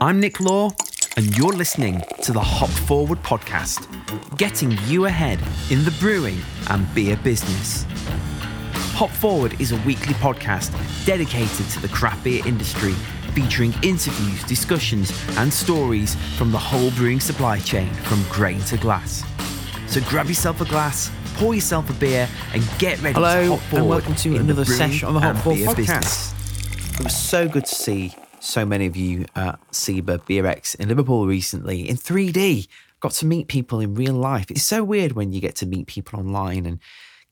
I'm Nick Law, and you're listening to the Hop Forward podcast, getting you ahead in the brewing and beer business. Hop Forward is a weekly podcast dedicated to the craft beer industry, featuring interviews, discussions, and stories from the whole brewing supply chain from grain to glass. So grab yourself a glass, pour yourself a beer, and get ready to Hello, hop forward and welcome to another session on the Hop Forward podcast. business. It was so good to see so many of you at SIBA BeerX in Liverpool recently in 3D. Got to meet people in real life. It's so weird when you get to meet people online and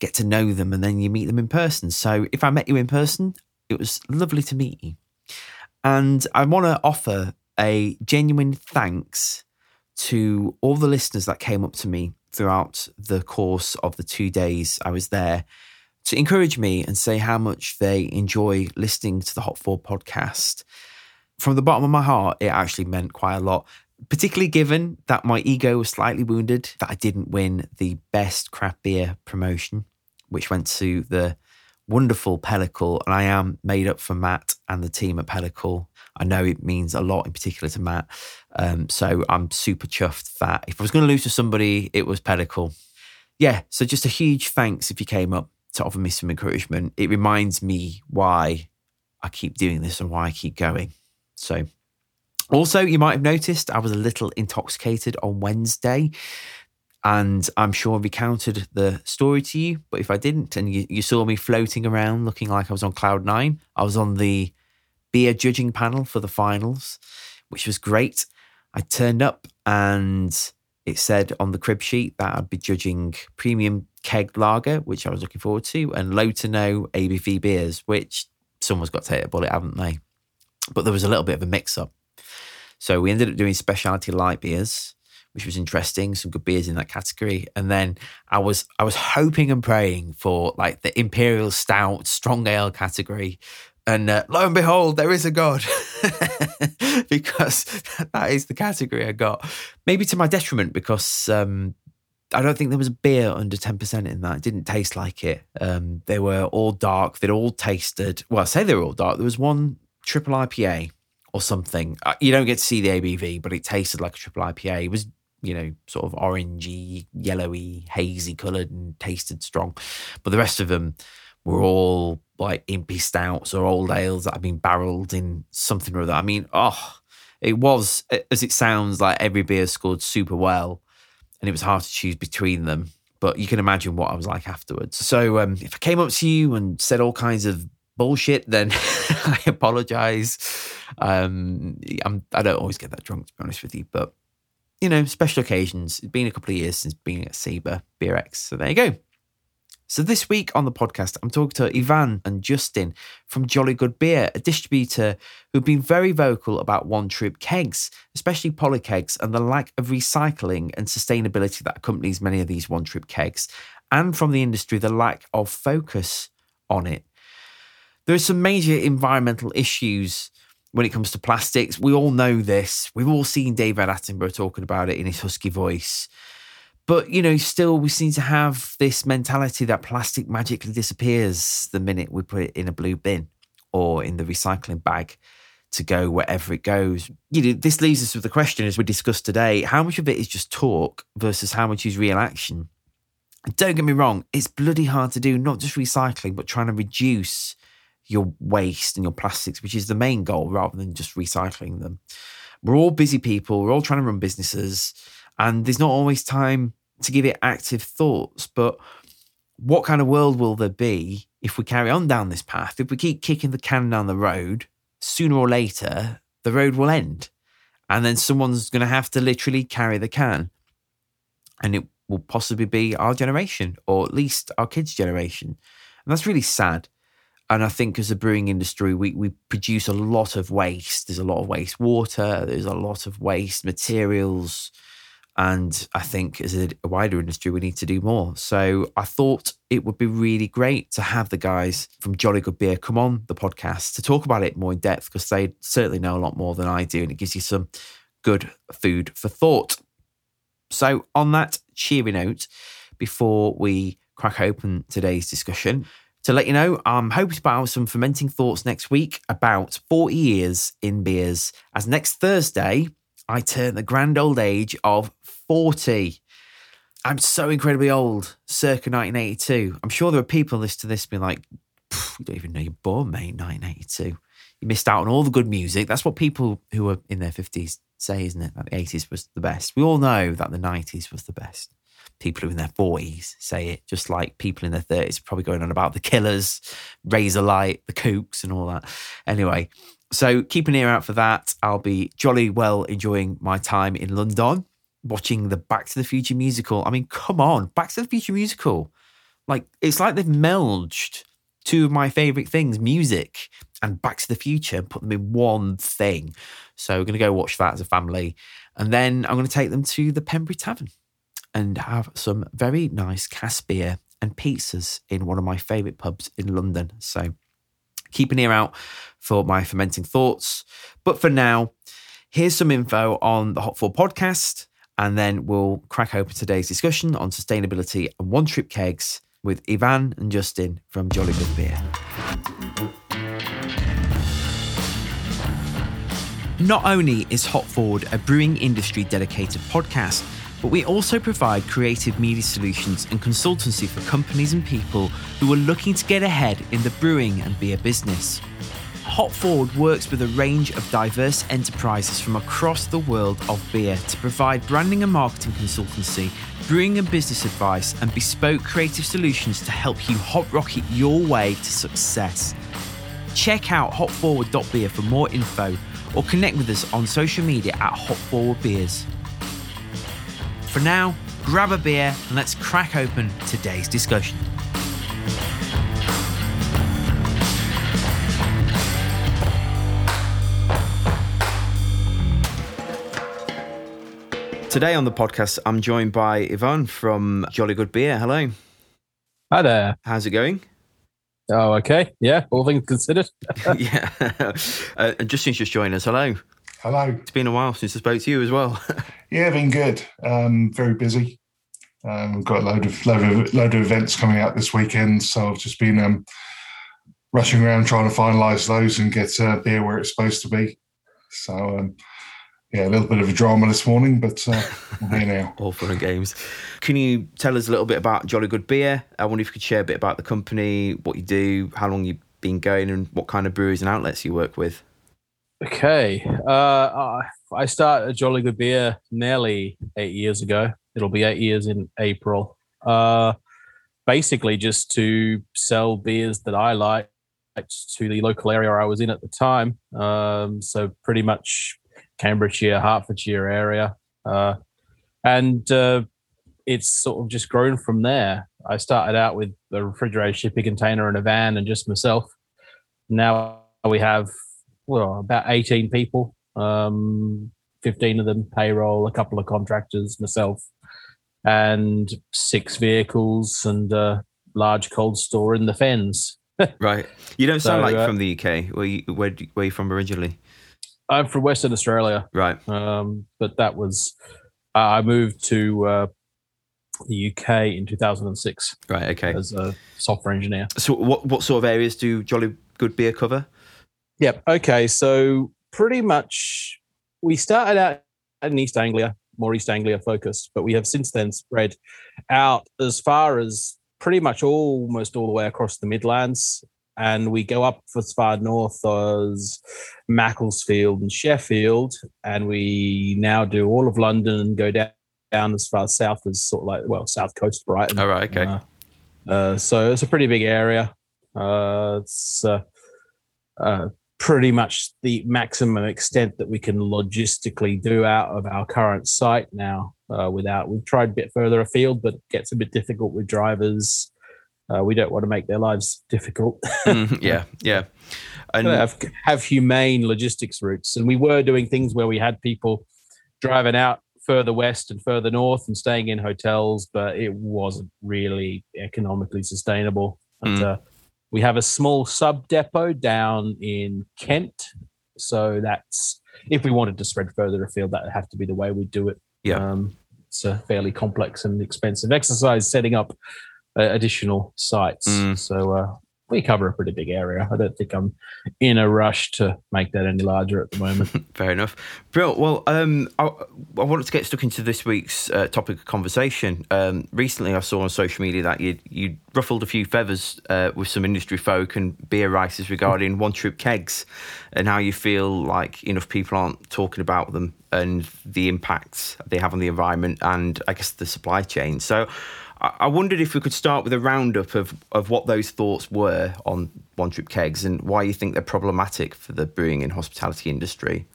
get to know them and then you meet them in person. So if I met you in person, it was lovely to meet you. And I want to offer a genuine thanks to all the listeners that came up to me throughout the course of the two days I was there to encourage me and say how much they enjoy listening to the Hop Forward podcast. From the bottom of my heart, it actually meant quite a lot, particularly given that my ego was slightly wounded that I didn't win the best craft beer promotion, which went to the wonderful Pellicle. And I am made up for Matt and the team at Pellicle. I know it means a lot in particular to Matt. Um, so I'm super chuffed that if I was going to lose to somebody, it was Pellicle. Yeah, so just a huge thanks if you came up to offer me some encouragement. It reminds me why I keep doing this and why I keep going. So, also, you might have noticed I was a little intoxicated on Wednesday, and I'm sure I recounted the story to you. But if I didn't, and you, you saw me floating around looking like I was on cloud nine, I was on the beer judging panel for the finals, which was great. I turned up and it said on the crib sheet that I'd be judging premium keg lager, which I was looking forward to, and low to no ABV beers, which someone's got to hit a bullet, haven't they? But there was a little bit of a mix up. So we ended up doing specialty light beers, which was interesting. Some good beers in that category. And then I was I was hoping and praying for like the imperial stout strong ale category. And uh, lo and behold, there is a god, because that is the category I got. Maybe to my detriment, because um, I don't think there was a beer under 10% in that. It didn't taste like it. Um, they were all dark. They'd all tasted, well, I say they were all dark. There was one triple IPA or something. Uh, You don't get to see the ABV, but it tasted like a triple IPA. It was, you know, sort of orangey, yellowy, hazy coloured and tasted strong. But the rest of them were all like impy stouts or old ales that had been barreled in something or other. I mean, oh, it was, as it sounds, like every beer scored super well and it was hard to choose between them. But you can imagine what I was like afterwards. So um, if I came up to you and said all kinds of bullshit, then I apologize. Um, I'm, I don't always get that drunk, to be honest with you. But, you know, special occasions. It's been a couple of years since being at SIBA BeerX. So there you go. So this week on the podcast, I'm talking to Ivan and Justin from Jolly Good Beer, a distributor who've been very vocal about one trip kegs, especially poly kegs, and the lack of recycling and sustainability that accompanies many of these one trip kegs, and from the industry, the lack of focus on it. There are some major environmental issues when it comes to plastics. We all know this. We've all seen David Attenborough talking about it in his husky voice. But, you know, still we seem to have this mentality that plastic magically disappears the minute we put it in a blue bin or in the recycling bag to go wherever it goes. You know, this leaves us with the question, as we discussed today, how much of it is just talk versus how much is real action? Don't get me wrong, it's bloody hard to do, not just recycling, but trying to reduce your waste and your plastics, which is the main goal rather than just recycling them. We're all busy people, we're all trying to run businesses, and there's not always time to give it active thoughts. But what kind of world will there be if we carry on down this path? If we keep kicking the can down the road, sooner or later, the road will end. And then someone's going to have to literally carry the can. And it will possibly be our generation, or at least our kids' generation. And that's really sad. And I think as a brewing industry, we, we produce a lot of waste. There's a lot of waste water, there's a lot of waste materials. And I think as a, wider industry, we need to do more. So I thought it would be really great to have the guys from Jolly Good Beer come on the podcast to talk about it more in depth because they certainly know a lot more than I do. And it gives you some good food for thought. So, on that cheery note, before we crack open today's discussion, To let you know, I'm hoping to have some fermenting thoughts next week about 40 years in beers, as next Thursday, I turn the grand old age of 40. I'm so incredibly old, circa 1982. I'm sure there are people listening to this being like, you don't even know you're born, mate, 1982. You missed out on all the good music. That's what people who are in their 50s say, isn't it? That the 80s was the best. We all know that the 90s was the best. People in their 40s say it, just like people in their 30s probably going on about the Killers, Razorlight, the Kooks, and all that. Anyway, so keep an ear out for that. I'll be jolly well enjoying my time in London watching the Back to the Future musical. I mean, come on, Back to the Future musical. Like, it's like they've melded two of my favorite things, music and Back to the Future, and put them in one thing. So we're going to go watch that as a family. And then I'm going to take them to the Pembury Tavern and have some very nice cask beer and pizzas in one of my favorite pubs in London. So keep an ear out for my fermenting thoughts. But for now, here's some info on the Hop Forward podcast and then we'll crack open today's discussion on sustainability and one trip kegs with Ivan and Justin from Jolly Good Beer. Not only is Hop Forward a brewing industry dedicated podcast, but we also provide creative media solutions and consultancy for companies and people who are looking to get ahead in the brewing and beer business. Hop Forward works with a range of diverse enterprises from across the world of beer to provide branding and marketing consultancy, brewing and business advice, and bespoke creative solutions to help you hot rocket your way to success. Check out hopforward.beer for more info or connect with us on social media at Hopforward Beers. For now, grab a beer and let's crack open today's discussion. Today on the podcast, I'm joined by Ivan from Jolly Good Beer. Hello. Hi there. How's it going? Oh, okay. Yeah, all things considered. yeah. Uh, and Justin's just joined us. Hello. Hello. It's been a while since I spoke to you as well. yeah, been good. Um, very busy. Um, we've got a load of load of load of events coming out this weekend, so I've just been um, rushing around trying to finalise those and get uh, beer where it's supposed to be. So um, yeah, a little bit of a drama this morning, but uh, I'm here now. All fun and games. Can you tell us a little bit about Jolly Good Beer? I wonder if you could share a bit about the company, what you do, how long you've been going, and what kind of breweries and outlets you work with. Okay. Uh, I started Jolly Good Beer nearly eight years ago. It'll be eight years in April. Uh, basically, just to sell beers that I like to the local area I was in at the time. Um, so, pretty much Cambridgeshire, Hertfordshire area. Uh, and uh, it's sort of just grown from there. I started out with a refrigerated shipping container and a van and just myself. Now we have, well, about 18 people, um, 15 of them payroll, a couple of contractors, myself, and six vehicles and a large cold store in the fens. right. You don't sound so, like uh, from the UK. Where you, where, where are you from originally? I'm from Western Australia. Right. Um, but that was uh, I moved to uh, the UK in 2006. Right. Okay. As a software engineer. So, what what sort of areas do Jolly Good Beer cover? Yep. Okay. So pretty much we started out in East Anglia, more East Anglia focused, but we have since then spread out as far as pretty much almost all the way across the Midlands and we go up as far north as Macclesfield and Sheffield, and we now do all of London and go down, down as far south as sort of like well south coast Brighton. All right, okay. Uh, uh, so it's a pretty big area. Uh, it's uh, uh, pretty much the maximum extent that we can logistically do out of our current site now. Uh, without we've tried a bit further afield, but it gets a bit difficult with drivers uh, we don't want to make their lives difficult. mm, yeah, yeah. And have, have humane logistics routes. And we were doing things where we had people driving out further west and further north and staying in hotels, but it wasn't really economically sustainable. Mm. Uh, we have a small sub depot down in Kent. So that's if we wanted to spread further afield, that would have to be the way we do it. Yeah. Um, it's a fairly complex and expensive exercise setting up uh, additional sites. Mm. So uh, we cover a pretty big area. I don't think I'm in a rush to make that any larger at the moment. Fair enough. Bill, well, um, I, I, wanted to get stuck into this week's uh, topic of conversation. Um, recently, I saw on social media that you you ruffled a few feathers uh, with some industry folk and beer writers regarding one trip kegs and how you feel like enough people aren't talking about them and the impacts they have on the environment and I guess the supply chain. So I wondered if we could start with a roundup of, of what those thoughts were on one trip kegs and why you think they're problematic for the brewing and hospitality industry.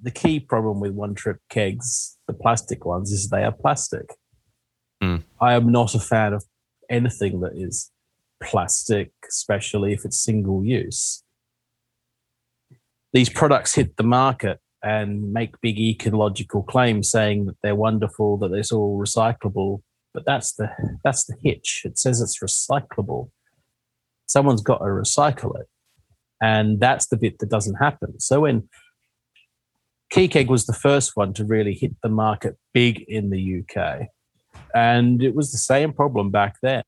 The key problem with one trip kegs, the plastic ones, is they are plastic. Mm. I am not a fan of anything that is plastic, especially if it's single use. These products hit the market and make big ecological claims saying that they're wonderful, that it's all recyclable, but that's the that's the hitch. It says it's recyclable. Someone's got to recycle it, and that's the bit that doesn't happen. So when Keg was the first one to really hit the market big in the UK, and it was the same problem back then.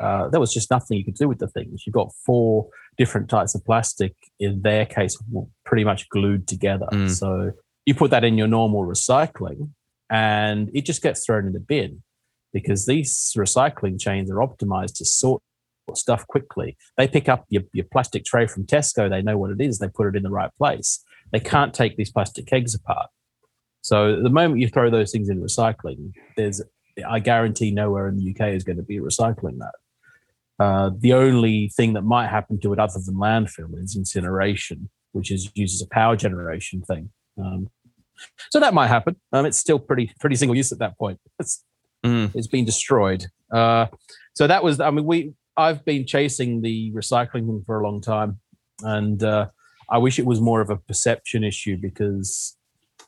Uh, there was just nothing you could do with the things. You've got four different types of plastic. In their case, pretty much glued together. Mm. So you put that in your normal recycling, and it just gets thrown in the bin because these recycling chains are optimized to sort stuff quickly. They pick up your, your plastic tray from Tesco, they know what it is, they put it in the right place. They can't take these plastic kegs apart. So the moment you throw those things in recycling, there's I guarantee nowhere in the UK is going to be recycling that. Uh, the only thing that might happen to it other than landfill is incineration, which is used as a power generation thing. Um, so that might happen. Um, it's still pretty pretty single use at that point. It's mm. it's been destroyed. Uh, so that was, I mean, we I've been chasing the recycling thing for a long time, and uh, I wish it was more of a perception issue because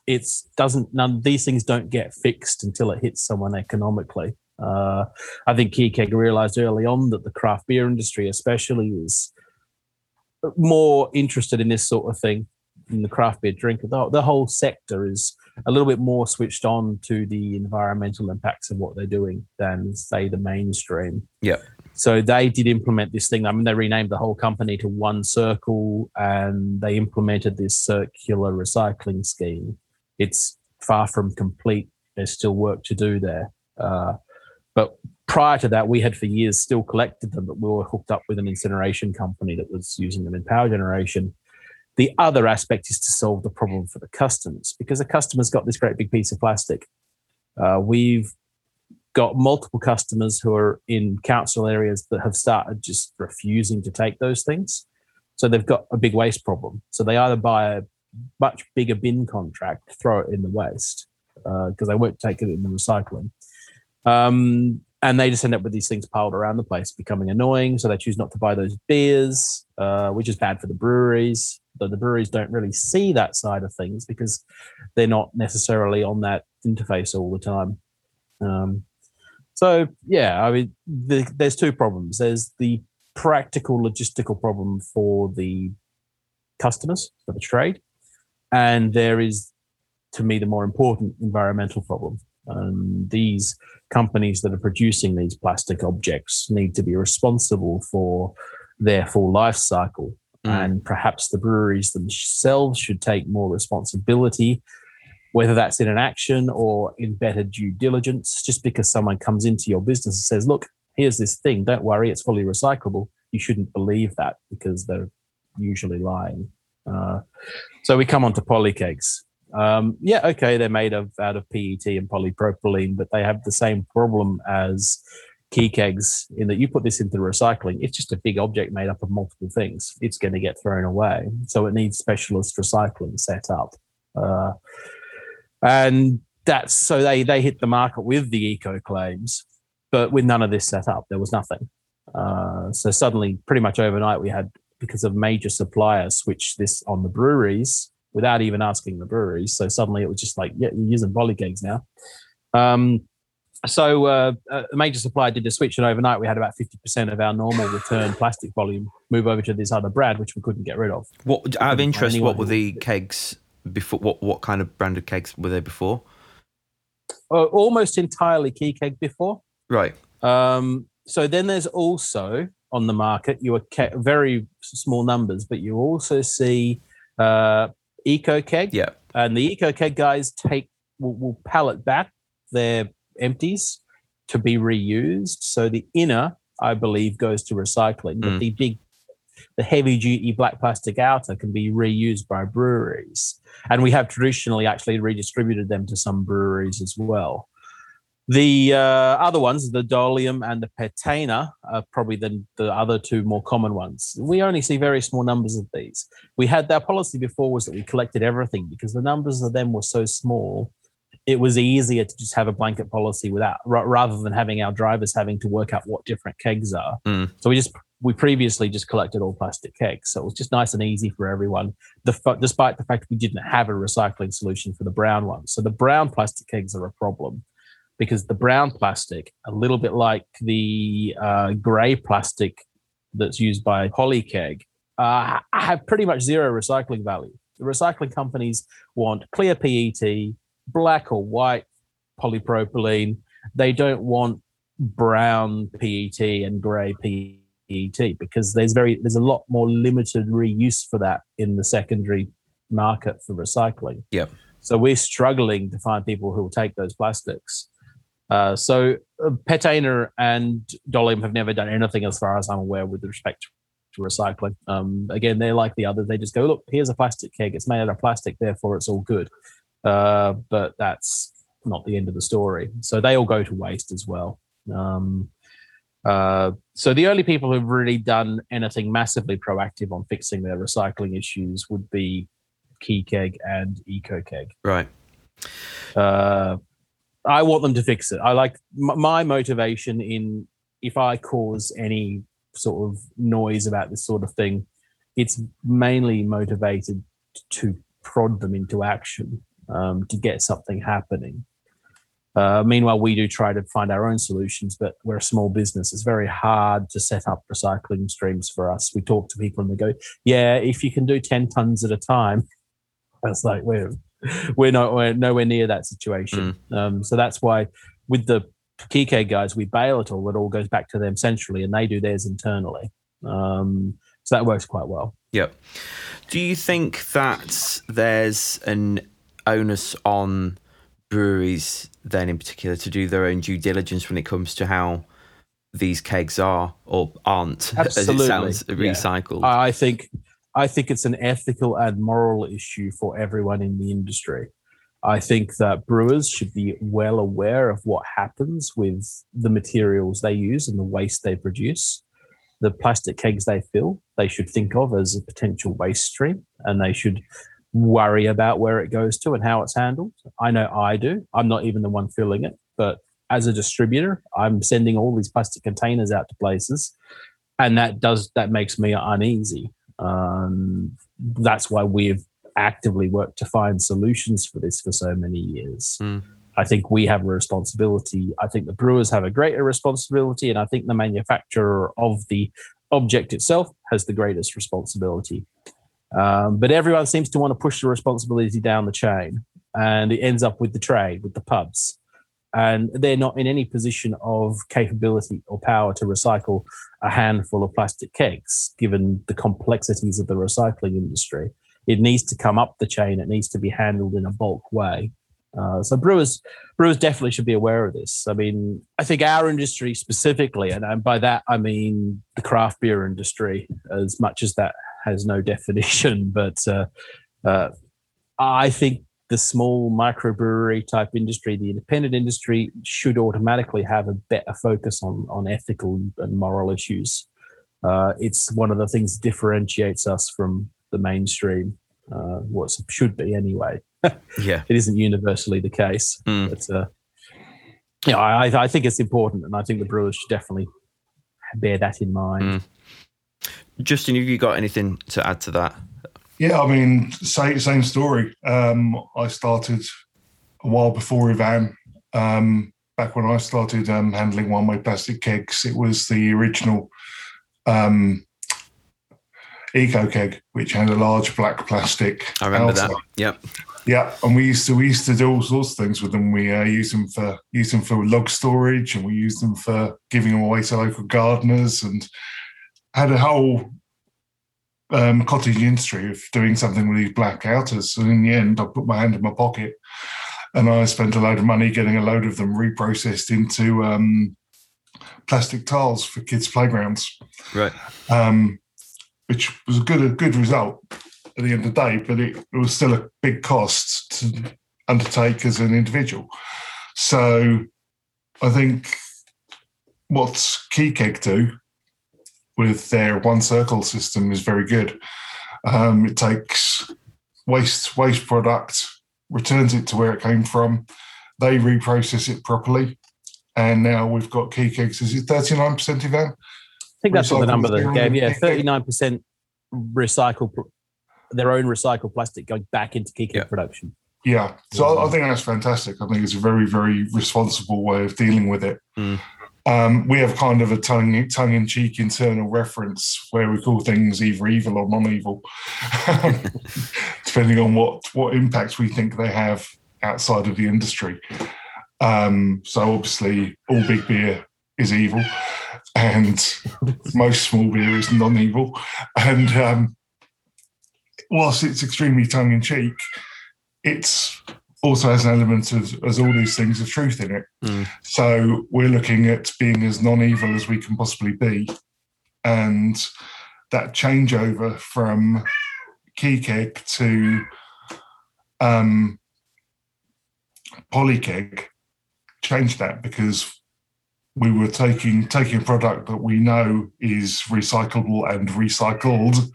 it's doesn't none these things don't get fixed until it hits someone economically. Uh, I think Keykeg realized early on that the craft beer industry, especially, is more interested in this sort of thing in the craft beer drinker. The, the whole sector is a little bit more switched on to the environmental impacts of what they're doing than say the mainstream. Yeah. So they did implement this thing. I mean, they renamed the whole company to One Circle, and they implemented this circular recycling scheme. It's far from complete. There's still work to do there. Uh, but prior to that, we had for years still collected them, but we were hooked up with an incineration company that was using them in power generation. The other aspect is to solve the problem for the customers because the customer's got this great big piece of plastic. Uh, we've got multiple customers who are in council areas that have started just refusing to take those things. So they've got a big waste problem. So they either buy a much bigger bin contract, throw it in the waste because uh, they won't take it in the recycling. Um, and they just end up with these things piled around the place, becoming annoying. So they choose not to buy those beers, uh, which is bad for the breweries. Though the breweries don't really see that side of things because they're not necessarily on that interface all the time. Um, so yeah, I mean, the, there's two problems. There's the practical logistical problem for the customers for the trade, and there is, to me, the more important environmental problem. Um, these companies that are producing these plastic objects need to be responsible for their full life cycle. Mm. And perhaps the breweries themselves should take more responsibility, whether that's in an action or in better due diligence. Just because someone comes into your business and says, Look, here's this thing, don't worry, it's fully recyclable, you shouldn't believe that because they're usually lying. Uh, so we come on to polykegs. Um, yeah, okay, they're made of out of PET and polypropylene, but they have the same problem as key kegs in that you put this into the recycling. It's just a big object made up of multiple things. It's going to get thrown away, so it needs specialist recycling set up, uh, and that's so they they hit the market with the eco claims, but with none of this set up, there was nothing. Uh, so suddenly, pretty much overnight, we had because of major suppliers switch this on the breweries without even asking the breweries. So suddenly it was just like, yeah, you're using polykegs now. Um, so uh, a major supplier did a switch, and overnight we had about 50% of our normal return plastic volume move over to this other brand, which we couldn't get rid of. What out of interest, what were the kegs before? What what kind of branded kegs were they before? Uh, almost entirely key keg before. Right. Um, so then there's also on the market. You are ke- very small numbers, but you also see uh, Eco Keg. Yeah. And the Eco Keg guys take will, will pallet back their empties to be reused. So the inner, I believe, goes to recycling, but Mm. the big, the heavy duty black plastic outer can be reused by breweries. And we have traditionally actually redistributed them to some breweries as well. The uh, other ones, the Dolium and the Petainer, are probably the, the other two more common ones. We only see very small numbers of these. We had our policy before was that we collected everything because the numbers of them were so small. It was easier to just have a blanket policy without, ra- rather than having our drivers having to work out what different kegs are. Mm. So we just we previously just collected all plastic kegs, so it was just nice and easy for everyone. The, despite the fact we didn't have a recycling solution for the brown ones, so the brown plastic kegs are a problem because the brown plastic, a little bit like the uh, grey plastic that's used by Polykeg, uh, have pretty much zero recycling value. The recycling companies want clear PET, black or white polypropylene. They don't want brown PET and grey PET because there's very there's a lot more limited reuse for that in the secondary market for recycling. Yep. So we're struggling to find people who will take those plastics. Uh, so uh, Petainer and Dolium have never done anything, as far as I'm aware, with respect to recycling. Um, again, they're like the others; they just go, "Look, here's a plastic keg. It's made out of plastic, therefore it's all good." Uh, but that's not the end of the story. So they all go to waste as well. Um, uh, so the only people who've really done anything massively proactive on fixing their recycling issues would be Key Keg and Eco Keg. Right. Uh, I want them to fix it. I like m- my motivation in if I cause any sort of noise about this sort of thing, it's mainly motivated to prod them into action um, to get something happening. Uh, meanwhile, we do try to find our own solutions, but we're a small business. It's very hard to set up recycling streams for us. We talk to people and they go, "Yeah, if you can do ten tons at a time," that's like we're we're not we're nowhere near that situation. Um, so that's why with the KeyKeg guys, we bail it all. It all goes back to them centrally, and they do theirs internally. Um, so that works quite well. Yep. Do you think that there's an onus on breweries then in particular to do their own due diligence when it comes to how these kegs are or aren't as Absolutely, it sounds recycled? I I think I think it's an ethical and moral issue for everyone in the industry. I think that brewers should be well aware of what happens with the materials they use and the waste they produce. The plastic kegs they fill, they should think of as a potential waste stream and they should worry about where it goes to and how it's handled. I know I do. I'm not even the one filling it, but as a distributor, I'm sending all these plastic containers out to places and that does that makes me uneasy. Um, that's why we've actively worked to find solutions for this for so many years. Mm. I think we have a responsibility. I think the brewers have a greater responsibility, and I think the manufacturer of the object itself has the greatest responsibility. Um, but everyone seems to want to push the responsibility down the chain, and it ends up with the trade, with the pubs. And they're not in any position of capability or power to recycle a handful of plastic kegs, given the complexities of the recycling industry. It needs to come up the chain. It needs to be handled in a bulk way. Uh, so brewers, brewers definitely should be aware of this. I mean, I think our industry specifically, and, and by that I mean the craft beer industry, as much as that has no definition, but uh, uh, I think the small microbrewery type industry, the independent industry, should automatically have a better focus on on ethical and moral issues. Uh, it's one of the things that differentiates us from the mainstream. Uh, what should be anyway. yeah. It isn't universally the case, Mm. but uh, yeah, I, I think it's important, and I think the brewers should definitely bear that in mind. Mm. Justin, have you got anything to add to that? Yeah, I mean, same same story. Um, I started a while before Ivan. Um, back when I started um, handling one-way plastic kegs, it was the original um, eco keg, which had a large black plastic. I remember outer. that. Yep. Yeah, and we used to we used to do all sorts of things with them. We uh, used them for used them for log storage, and we used them for giving them away to local gardeners. And had a whole um, cottage industry of doing something with these black outers. And in the end, I put my hand in my pocket and I spent a load of money getting a load of them reprocessed into um, plastic tiles for kids' playgrounds. Right. Um, which was a good a good result at the end of the day, but it, it was still a big cost to undertake as an individual. So I think what Keg do with their one circle system is very good. Um, it takes waste waste product, returns it to where it came from. They reprocess it properly, and now we've got Kegs. Is it thirty nine percent, Ivan? I think that's what the number they gave. Yeah, thirty nine percent recycle their own recycled plastic going back into Key yeah. production. Yeah, so yeah. I think that's fantastic. I think it's a very, very responsible way of dealing with it. Mm. Um, we have kind of a tongue tongue in cheek internal reference where we call things either evil or non evil, depending on what what impacts we think they have outside of the industry. Um, so obviously, all big beer is evil, and most small beer is non evil, and um, whilst it's extremely tongue in cheek, it's also has an element of, as all these things, of truth in it. Mm. So we're looking at being as non evil as we can possibly be. And that changeover from Keg to um, Polykeg changed that because we were taking taking a product that we know is recyclable and recycled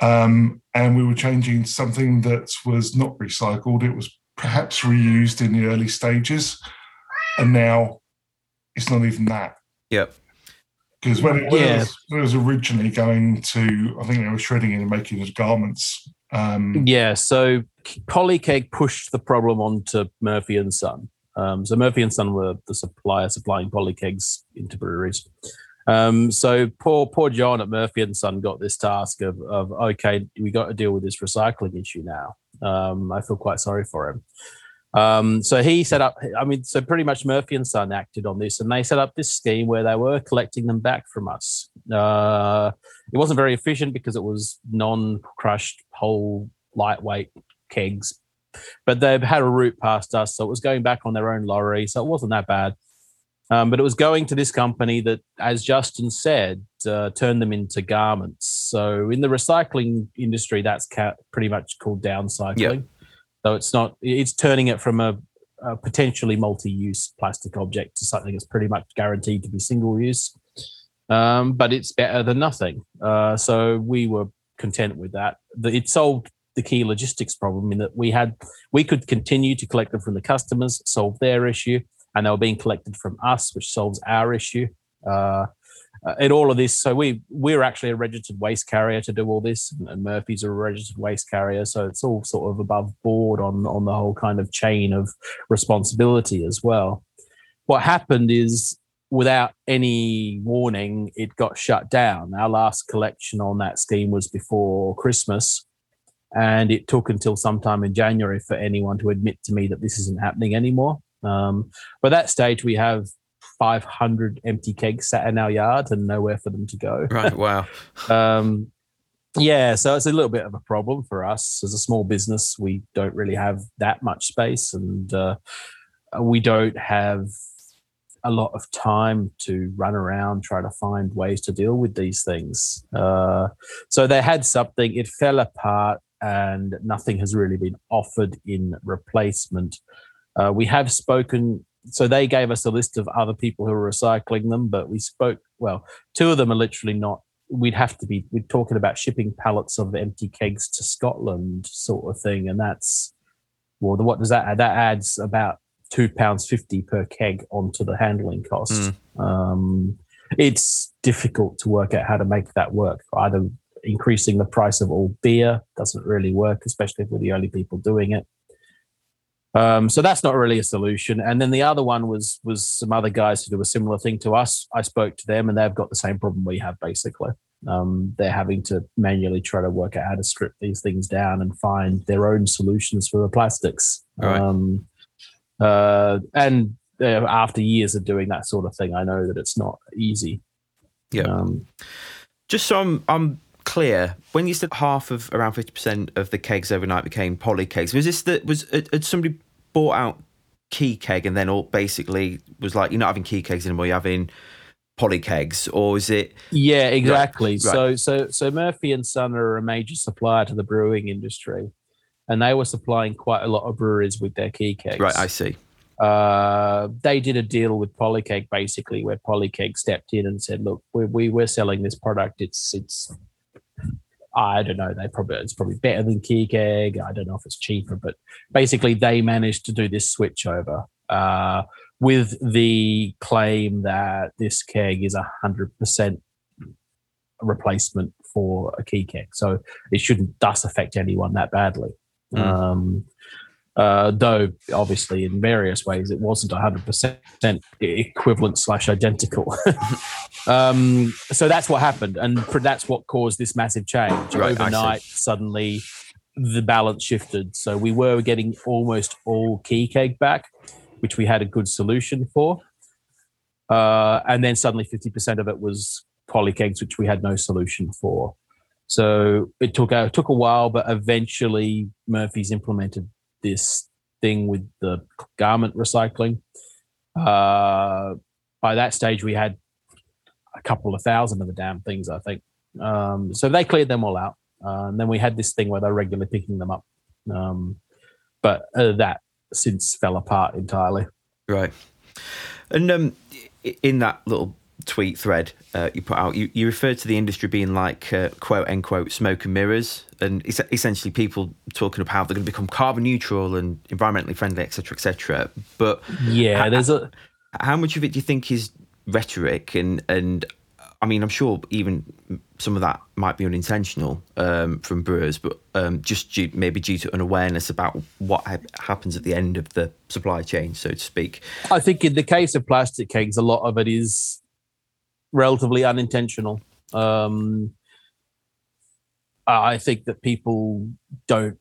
um, and we were changing something that was not recycled. It was perhaps reused in the early stages, and now it's not even that. Yep. Because when, it, yeah. was, it was originally going to, I think they were shredding it and making it garments. Um, yeah, so Polykeg pushed the problem onto Murphy and Son. Um, so Murphy and Son were the supplier supplying polykegs into breweries. Um, so poor poor John at Murphy and Son got this task of, of okay, we got to deal with this recycling issue now. Um, I feel quite sorry for him. Um, so he set up. I mean, so pretty much Murphy and Son acted on this, and they set up this scheme where they were collecting them back from us. Uh, it wasn't very efficient because it was non-crushed, whole, lightweight kegs, but they've had a route past us, so it was going back on their own lorry, so it wasn't that bad. Um, but it was going to this company that, as Justin said, uh, turned them into garments. So in the recycling industry, that's ca- pretty much called downcycling. Yep. So it's not, it's turning it from a, a potentially multi use plastic object to something that's pretty much guaranteed to be single use. Um, but it's better than nothing. Uh, so we were content with that. It solved the key logistics problem in that we had we could continue to collect them from the customers, solve their issue, and they were being collected from us, which solves our issue. Uh, in all of this, so we we're actually a registered waste carrier to do all this, and Murphy's a registered waste carrier, so it's all sort of above board on on the whole kind of chain of responsibility as well. What happened is, without any warning, it got shut down. Our last collection on that scheme was before Christmas, and it took until sometime in January for anyone to admit to me that this isn't happening anymore. Um, by that stage, we have 500 empty kegs sat in our yard and nowhere for them to go. Right. Wow. um, yeah, so it's a little bit of a problem for us as a small business. We don't really have that much space, and uh, we don't have a lot of time to run around try to find ways to deal with these things. Uh, so they had something, it fell apart, and nothing has really been offered in replacement. Uh, we have spoken, so they gave us a list of other people who are recycling them, but we spoke, well, two of them are literally not. We'd have to be, we're talking about shipping pallets of empty kegs to Scotland, sort of thing. And that's, well, what does that add? That adds about two pounds fifty per keg onto the handling cost. Mm. Um, it's difficult to work out how to make that work. Either increasing the price of all beer doesn't really work, especially if we're the only people doing it. Um, so that's not really a solution. And then the other one was was some other guys who do a similar thing to us. I spoke to them, and they've got the same problem we have. Basically, um, they're having to manually try to work out how to strip these things down and find their own solutions for the plastics. Right. Um, uh, and uh, after years of doing that sort of thing, I know that it's not easy. Yeah. Um, Just so I'm, I'm clear, when you said half of around fifty percent of the kegs overnight became poly kegs, was this that was had somebody bought out key keg and then all basically was like you're not having key kegs anymore, you're having poly kegs, or is it? Yeah, exactly. right. So so so Murphy and Son are a major supplier to the brewing industry, and they were supplying quite a lot of breweries with their key kegs. Right, I see. uh, they did a deal with Polykeg basically, where Polykeg stepped in and said, "Look, we, we we're selling this product. It's it's I don't know. They probably it's probably better than Keg. I don't know if it's cheaper, but basically they managed to do this switch over uh, with the claim that this keg is a hundred percent replacement for a key keg, so it shouldn't thus affect anyone that badly. Mm. Um, uh, though obviously in various ways it wasn't 100% equivalent slash identical. Um, so that's what happened and that's what caused this massive change. Right, overnight suddenly the balance shifted. So we were getting almost all key keg back which we had a good solution for. Uh, and then suddenly 50% of it was poly kegs which we had no solution for. So it took a, it took a while but eventually murphy's implemented this thing with the garment recycling. Uh, by that stage, we had a couple of thousand of the damn things, I think. Um, so they cleared them all out. Uh, and then we had this thing where they're regularly picking them up. Um, but uh, that since fell apart entirely. Right. And um, in that little tweet thread uh, you put out, you, you referred to the industry being like uh, quote unquote smoke and mirrors, and es- essentially people talking about how they're going to become carbon neutral and environmentally friendly, etc., etc. But Yeah, there's a how much of it do you think is rhetoric and and I mean, I'm sure even some of that might be unintentional um, from brewers, but um, just due, maybe due to an awareness about what ha- happens at the end of the supply chain, so to speak. I think in the case of plastic kegs, a lot of it is relatively unintentional. Um, I think that people don't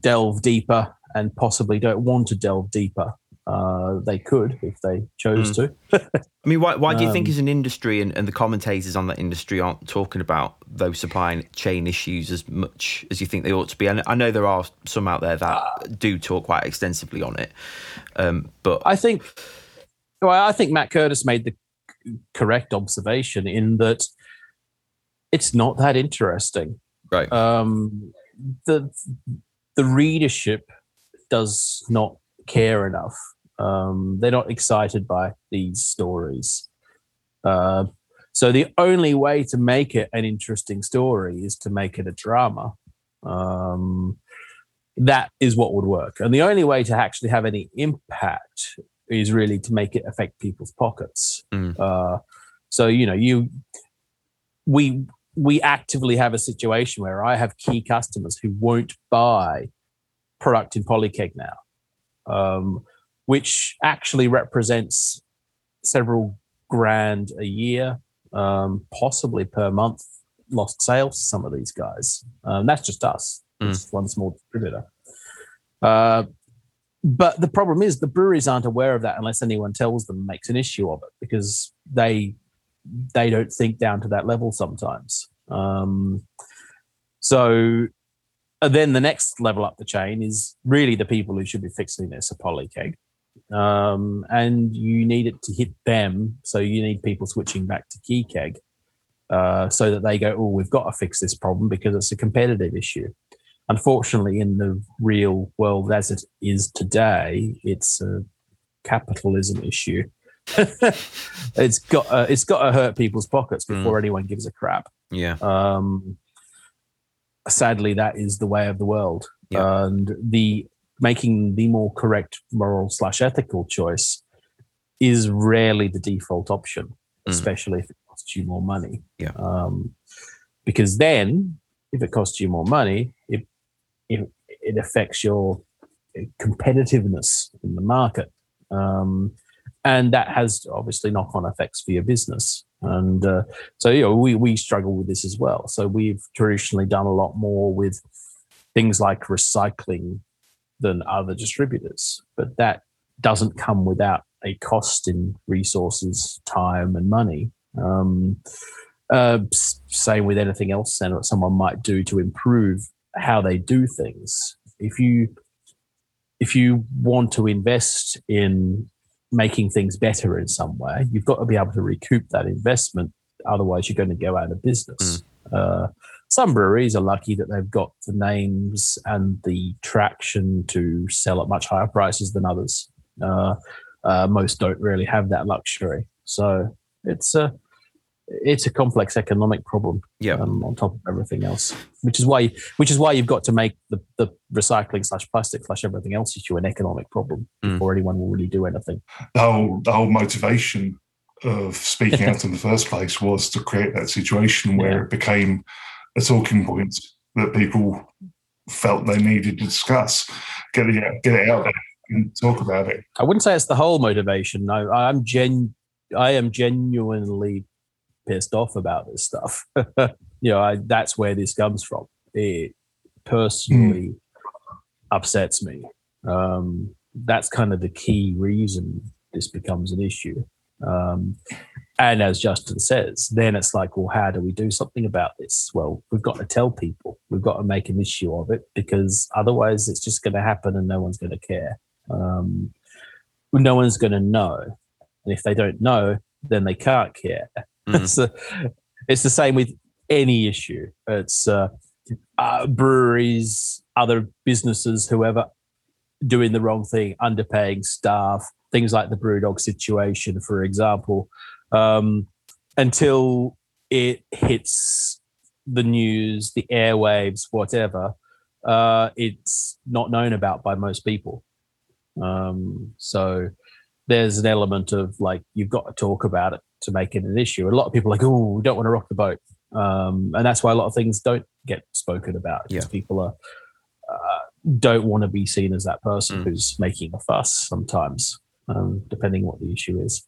delve deeper and possibly don't want to delve deeper. Uh, they could if they chose to. I mean, why, why do you think Um, as an industry and, and the commentators on that industry aren't talking about those supply chain issues as much as you think they ought to be? And I know there are some out there that do talk quite extensively on it, um, but I think, well, I think Matt Curtis made the correct observation in that it's not that interesting. right, um, the the readership does not care enough. Um, they're not excited by these stories. Uh, so the only way to make it an interesting story is to make it a drama. Um, that is what would work, and the only way to actually have any impact is really to make it affect people's pockets. Mm. Uh, so you know, you we we actively have a situation where I have key customers who won't buy product in Polykeg now, um, which actually represents several grand a year, um, possibly per month, lost sales to some of these guys. Um, that's just us. It's one small distributor. Uh, but the problem is the breweries aren't aware of that unless anyone tells them makes an issue of it because they they don't think down to that level sometimes. Um, so then the next level up the chain is really the people who should be fixing this a Polykeg. Um, and you need it to hit them. So you need people switching back to key keg uh, so that they go, oh, we've got to fix this problem because it's a competitive issue. Unfortunately, in the real world as it is today, it's a capitalism issue. it's got uh, it's got to hurt people's pockets before anyone gives a crap. yeah, Um, sadly, that is the way of the world, Yeah. and the making the more correct moral slash ethical choice is rarely the default option, Mm. especially if it costs you more money. Yeah. Um, because then, if it costs you more money, it it, it affects your competitiveness in the market. Um, and that has obviously knock-on effects for your business. And uh, so, you know, we we struggle with this as well. So we've traditionally done a lot more with things like recycling than other distributors, but that doesn't come without a cost in resources, time, and money. Um, Uh, same with anything else and what someone might do to improve how they do things. If you if you want to invest in making things better in some way, you've got to be able to recoup that investment. Otherwise, you're going to go out of business. Mm. Uh, some breweries are lucky that they've got the names and the traction to sell at much higher prices than others. Uh, uh, most don't really have that luxury. So it's a it's a complex economic problem. Yeah. Um, on top of everything else, which is why which is why you've got to make the, the recycling slash plastic slash everything else issue an economic problem mm. before anyone will really do anything. The whole the whole motivation of speaking out in the first place was to create that situation where yeah. it became a talking point that people felt they needed to discuss, get it get it out there and talk about it. I wouldn't say it's the whole motivation. No, I'm gen I am genuinely pissed off about this stuff. you know, I, that's where this comes from. It personally mm. upsets me. Um, that's kind of the key reason this becomes an issue. Um, and as Justin says, then it's like, well, how do we do something about this? Well, we've got to tell people, we've got to make an issue of it because otherwise it's just going to happen and no one's going to care. Um, no one's going to know. And if they don't know, then they can't care. Mm-hmm. it's, the, it's the same with any issue. It's uh, uh, breweries, other businesses, whoever doing the wrong thing, underpaying staff, things like the Brewdog situation, for example, um, until it hits the news, the airwaves, whatever, uh, it's not known about by most people. Um, so there's an element of like you've got to talk about it to make it an issue. A lot of people are like, oh, we don't want to rock the boat, um, and that's why a lot of things don't get spoken about because yeah. people are uh, don't want to be seen as that person mm. who's making a fuss sometimes, um, depending what the issue is.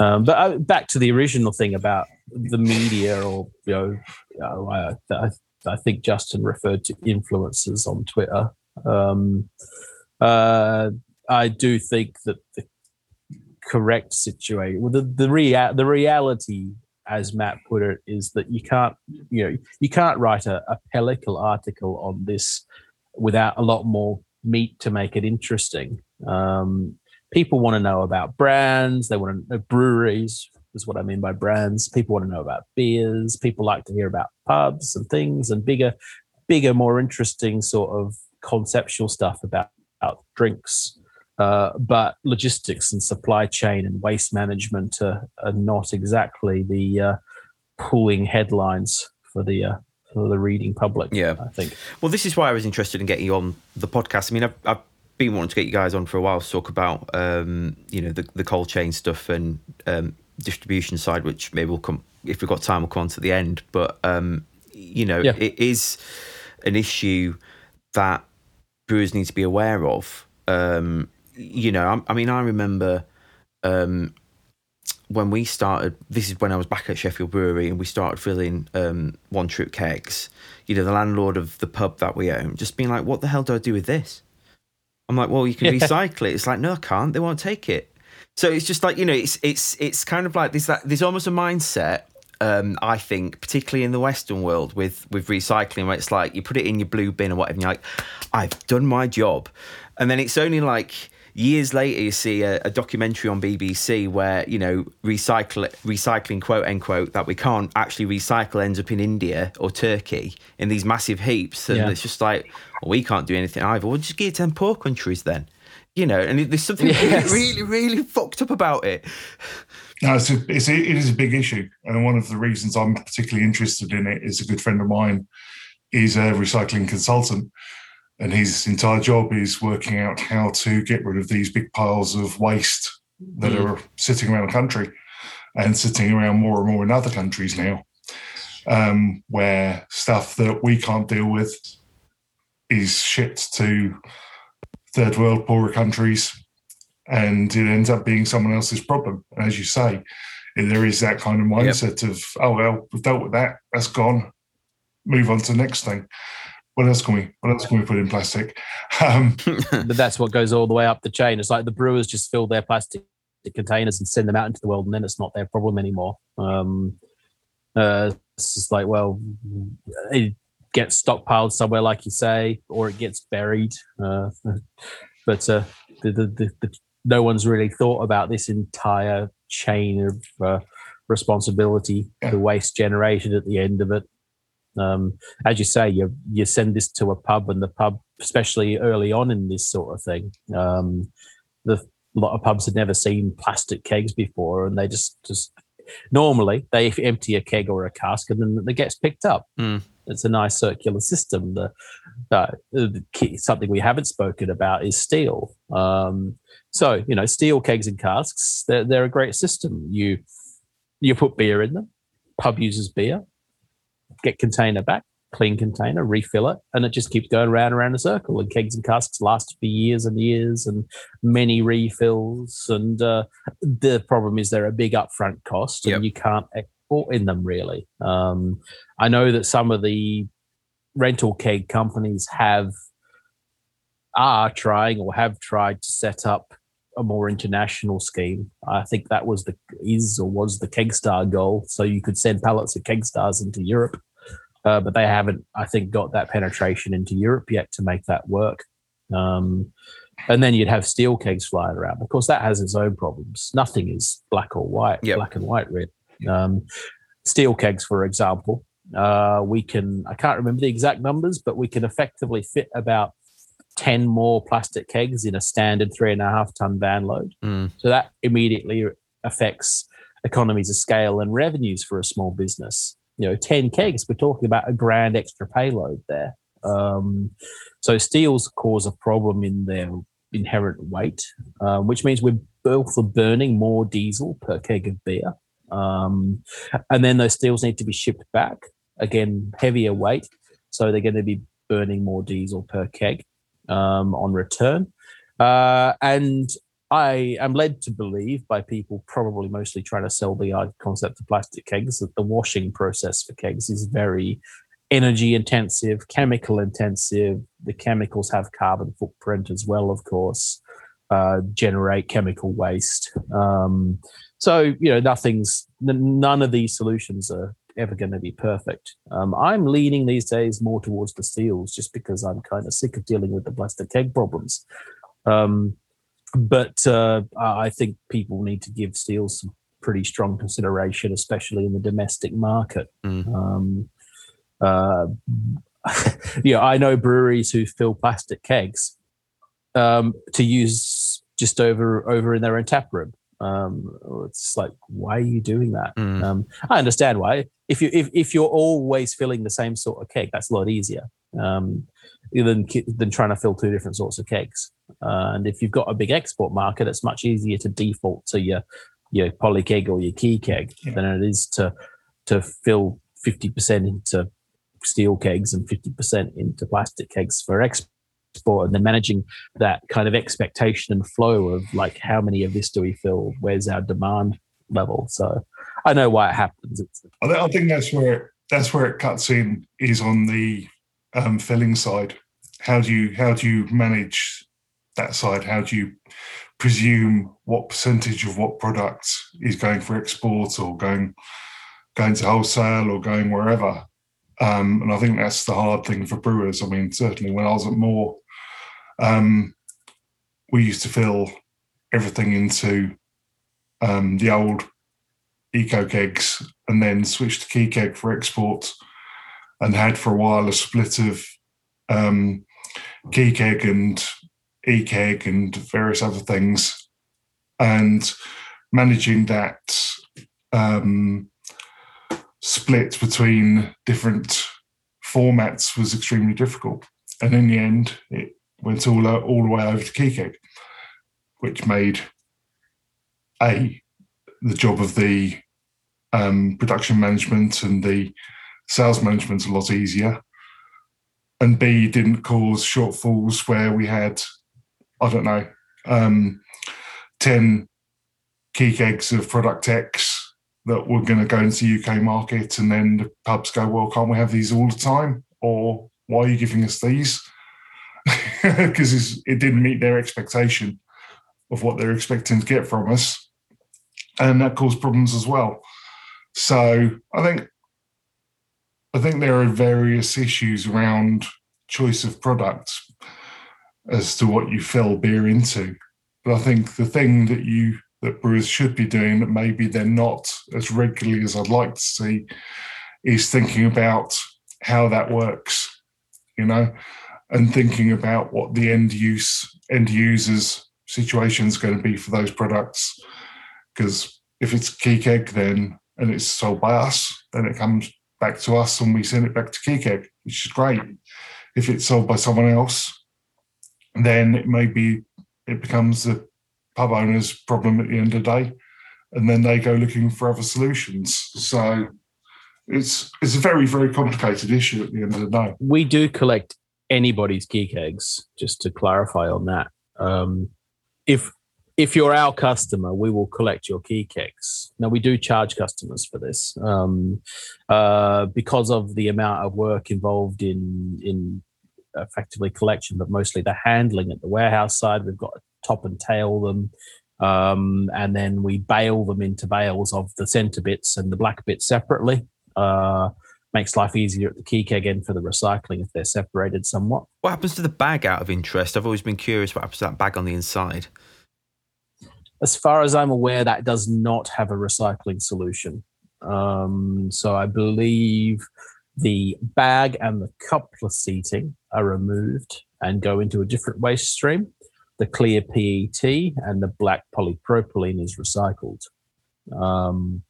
Um, but uh, back to the original thing about the media, or you know, I, I, I, think Justin referred to influencers on Twitter. Um, uh, I do think that the correct situation, well, the the, rea- the reality, as Matt put it, is that you can't you know you can't write a, a pellicle article on this without a lot more meat to make it interesting. Um, people want to know about brands. They want to know breweries is what I mean by brands. People want to know about beers. People like to hear about pubs and things and bigger, bigger, more interesting sort of conceptual stuff about, about drinks. Uh, but logistics and supply chain and waste management are, are not exactly the uh, pulling headlines for the uh, for the reading public. Yeah, I think. Well, this is why I was interested in getting you on the podcast. I mean, I've, I've been wanting to get you guys on for a while to talk about um, you know the the cold chain stuff and um, distribution side, which maybe we'll come if we've got time. We'll come on to the end, but um, you know yeah. it is an issue that brewers need to be aware of. Um, you know, I, I, mean, I remember um, when we started. This is when I was back at Sheffield Brewery, and we started filling um, one trip kegs. You know, the landlord of the pub that we own just being like, "What the hell do I do with this?" I'm like, well, you can recycle it. It's like, no, I can't. They won't take it. So it's just like you know, it's it's it's kind of like there's that there's almost a mindset. Um, I think, particularly in the Western world, with with recycling, where it's like you put it in your blue bin or whatever, and you're like, I've done my job, and then it's only like years later you see a, a, documentary on BBC where you know recycle recycling quote unquote that we can't actually recycle ends up in India or Turkey in these massive heaps and yeah. it's just like well, we can't do anything either. We'll just give it to them poor countries then, you know. And there's something yes. really, really fucked up about it. No, it's a, it's a, it is a big issue, and one of the reasons I'm particularly interested in it is a good friend of mine is a recycling consultant and his entire job is working out how to get rid of these big piles of waste that mm. are sitting around the country and sitting around more and more in other countries now, um, where stuff that we can't deal with is shipped to third world poorer countries and it ends up being someone else's problem. And as you say, there is that kind of mindset yep. of, oh, well, we've dealt with that, that's gone, move on to the next thing what else can we what else can we put in plastic? Um, but that's what goes all the way up the chain. It's like the brewers just fill their plastic containers and send them out into the world, and then it's not their problem anymore. Um, Uh, it's just like, well, it gets stockpiled somewhere, like you say, or it gets buried. Uh, but uh, the, the, the, no one's really thought about this entire chain of uh, responsibility, Yeah. the waste generated at the end of it. Um, as you say, you you send this to a pub, and the pub, especially early on in this sort of thing, um, the a lot of pubs had never seen plastic kegs before, and they just just normally they empty a keg or a cask, and then it gets picked up. Mm. It's a nice circular system. The, uh, the key, something we haven't spoken about is steel. Um, so you know, steel kegs and casks, they're, they're a great system. You you put beer in them. Pub uses beer. Get container back, clean container, refill it, and it just keeps going round and around a circle. And kegs and casks last for years and years, and many refills. And uh, the problem is they're a big upfront cost, and Yep. you can't export in them really. Um, I know that some of the rental keg companies have are trying or have tried to set up a more international scheme. I think that was the is or was the Kegstar goal, so you could send pallets of Kegstars into Europe, uh, but they haven't, I think, got that penetration into Europe yet to make that work. Um, and then you'd have steel kegs flying around. Of course, that has its own problems. Nothing is black or white, Yep. black and white, really. Um, steel kegs, for example, uh, we can, I can't remember the exact numbers, but we can effectively fit about 10 more plastic kegs in a standard three and a half ton van load. Mm. So that immediately affects economies of scale and revenues for a small business. You know, 10 kegs, we're talking about a grand extra payload there. Um, so steels cause a problem in their inherent weight, uh, which means we're both burning more diesel per keg of beer. Um, and then those steels need to be shipped back, again, heavier weight. So they're going to be burning more diesel per keg um, on return. Uh, and I am led to believe by people probably mostly trying to sell the concept of plastic kegs that the washing process for kegs is very energy intensive, chemical intensive. The chemicals have carbon footprint as well, of course, uh, generate chemical waste. Um, so, you know, nothing's, none of these solutions are ever going to be perfect. Um, I'm leaning these days more towards the steels just because I'm kind of sick of dealing with the plastic keg problems. Um, but uh, I think people need to give steels some pretty strong consideration, especially in the domestic market. Mm. Um, uh, yeah, I know breweries who fill plastic kegs um, to use just over over in their own tap room. Um, it's like, why are you doing that? Mm. Um, I understand why. If you if, if you're always filling the same sort of keg, that's a lot easier um, than than trying to fill two different sorts of kegs. Uh, and if you've got a big export market, it's much easier to default to your your Polykeg or your KeyKeg Yeah. than it is to to fill fifty percent into steel kegs and fifty percent into plastic kegs for export. And then managing that kind of expectation and flow of like how many of this do we fill? Where's our demand level? So I know why it happens. I, think that's where that's where it cuts in is on the um, filling side. How do you how do you manage that side? How do you presume what percentage of what product is going for export or going going to wholesale or going wherever? Um, and I think that's the hard thing for brewers. I mean, certainly when I was at Moor, um, we used to fill everything into um, the old eco kegs and then switched to KeyKeg for export and had for a while a split of um, KeyKeg and e keg and various other things. And managing that um, split between different formats was extremely difficult. And in the end it went all all the way over to KeyKeg which made a the job of the um, production management and the sales management a lot easier. And B didn't cause shortfalls where we had, I don't know, um, 10 KeyKegs of product X that were going to go into UK market. And then the pubs go, well, can't we have these all the time? Or why are you giving us these? Because it didn't meet their expectation of what they're expecting to get from us and that caused problems as well. So I think I think there are various issues around choice of products as to what you fill beer into. But I think the thing that you that brewers should be doing that maybe they're not as regularly as I'd like to see is thinking about how that works, you know, and thinking about what the end use end users situation is going to be for those products. Because if it's KeyKeg, then and it's sold by us, then it comes back to us and we send it back to KeyKeg, which is great. If it's sold by someone else, then it may be it becomes the pub owner's problem at the end of the day, and then they go looking for other solutions. So it's it's a very very complicated issue at the end of the day. We do collect anybody's KeyKegs, just to clarify on that. Um, if if you're our customer, we will collect your KeyKegs. Now we do charge customers for this um, uh, because of the amount of work involved in in effectively collection, but mostly the handling at the warehouse side. We've got to top and tail them, um, and then we bale them into bales of the centre bits and the black bits separately. Uh, makes life easier at the KeyKeg end for the recycling if they're separated somewhat. What happens to the bag out of interest? I've always been curious what happens to that bag on the inside. As far as I'm aware, that does not have a recycling solution. Um, so I believe the bag and the coupler seating are removed and go into a different waste stream. The clear PET and the black polypropylene is recycled. Um,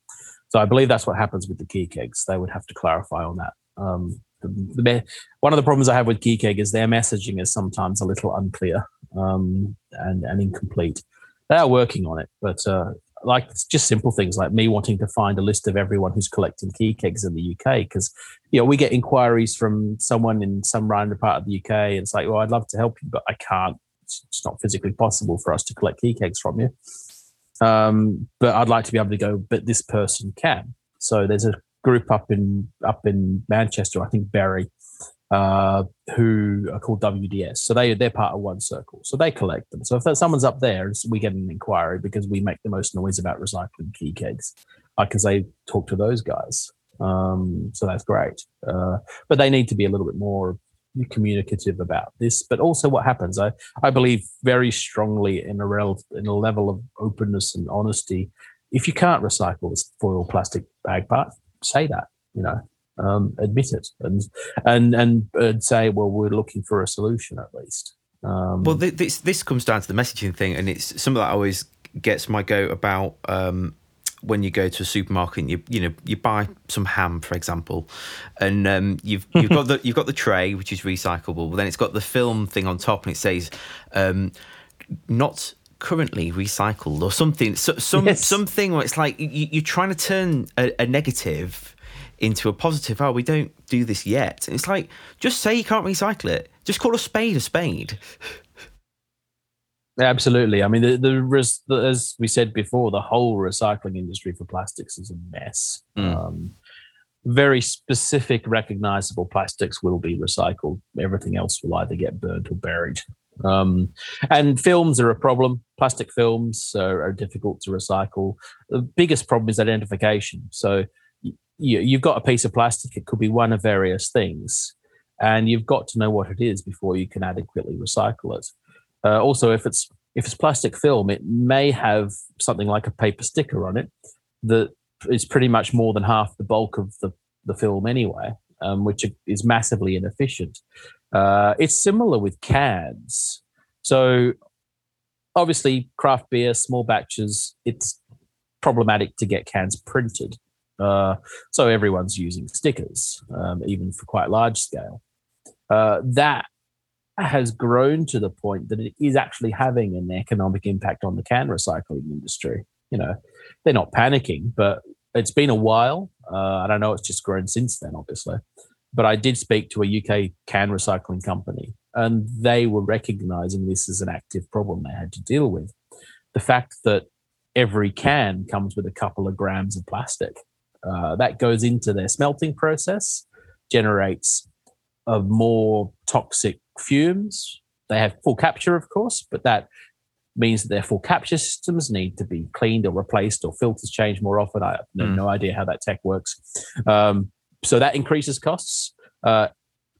so I believe that's what happens with the KeyKegs. They would have to clarify on that. Um, the, the, one of the problems I have with KeyKeg is their messaging is sometimes a little unclear um, and, and incomplete. They are working on it, but uh, like just simple things like me wanting to find a list of everyone who's collecting KeyKegs in the UK because you know we get inquiries from someone in some random part of the UK and it's like well I'd love to help you but I can't. It's not physically possible for us to collect KeyKegs from you. Um, but I'd like to be able to go but this person can. So there's a group up in up in Manchester I think Bury uh, who are called WDS. So they they're part of OneCircle. So they collect them. So if someone's up there, we get an inquiry because we make the most noise about recycling KeyKegs. I can say talk to those guys. Um, so that's great. Uh, but they need to be a little bit more communicative about this. But also, what happens? I I believe very strongly in a rel- in a level of openness and honesty. If you can't recycle this foil plastic bag part, say that. You know, um, admit it and and and and say, well, we're looking for a solution at least. Um, well, this this comes down to the messaging thing, and it's something that always gets my goat about um, when you go to a supermarket and you you know you buy some ham, for example, and um, you've you've got the you've got the tray which is recyclable, but then it's got the film thing on top, and it says um, not currently recycled or something so, some yes. something where it's like you, are trying to turn a, a negative into a positive. Oh, we don't do this yet. And it's like, just say you can't recycle it. Just call a spade a spade. Absolutely. I mean, the, the, the, as we said before, the whole recycling industry for plastics is a mess. Mm. Um, very specific, recognizable plastics will be recycled. Everything else will either get burnt or buried. Um, and films are a problem. Plastic films are, are difficult to recycle. The biggest problem is identification. So you, you've got a piece of plastic. It could be one of various things, and you've got to know what it is before you can adequately recycle it. Uh, also, if it's if it's plastic film, it may have something like a paper sticker on it that is pretty much more than half the bulk of the, the film anyway, um, which is massively inefficient. Uh, it's similar with cans. So, obviously, craft beer, small batches, it's problematic to get cans printed. Uh, so everyone's using stickers, um, even for quite large scale. Uh, that has grown to the point that it is actually having an economic impact on the can recycling industry. You know, they're not panicking, but it's been a while. Uh, I don't know; it's just grown since then, obviously. But I did speak to a UK can recycling company, and they were recognizing this as an active problem they had to deal with. The fact that every can comes with a couple of grams of plastic uh, that goes into their smelting process, generates a more toxic fumes. They have full capture, of course, but that means that their full capture systems need to be cleaned or replaced or filters changed more often. I have no, mm. no idea how that tech works. Um, so that increases costs. Uh,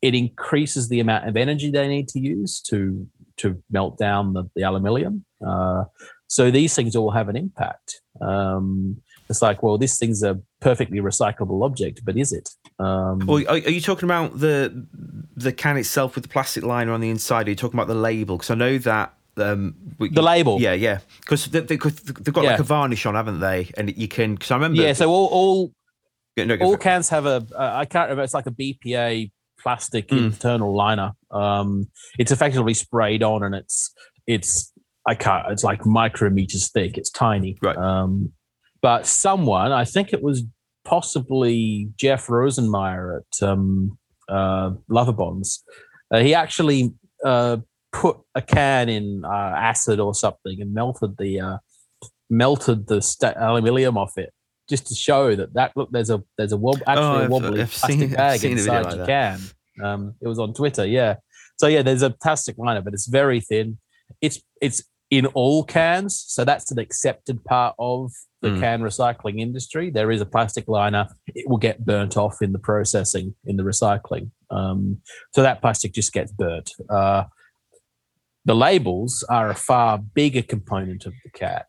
it increases the amount of energy they need to use to to melt down the, the aluminium. Uh, so these things all have an impact. Um, it's like, well, this thing's a perfectly recyclable object, but is it? Um, well, are, you talking about the the can itself with the plastic liner on the inside? Are you talking about the label? Because I know that um, we, the label. Yeah, yeah. Because they, they, have got yeah. like a varnish on, haven't they? And you can. Because I remember. Yeah. So all all, no, all cans have a. Uh, I can't remember. It's like a BPA plastic mm. internal liner. Um, it's effectively sprayed on, and it's it's I can't. It's like micrometers thick. It's tiny. Right. Um, but someone, I think it was possibly Jeff Rosenmeier at um, uh, Lovibonds, uh, he actually uh, put a can in uh, acid or something and melted the uh, melted the st- aluminium off it just to show that that look there's a there's a wob- actually oh, a wobbly I've plastic seen, bag inside like your can. Um, it was on Twitter, yeah. So yeah, there's a plastic liner, but it's very thin. It's it's in all cans, so that's an accepted part of the mm. can recycling industry. There is a plastic liner; it will get burnt off in the processing in the recycling. Um, so that plastic just gets burnt. Uh, the labels are a far bigger component of the can.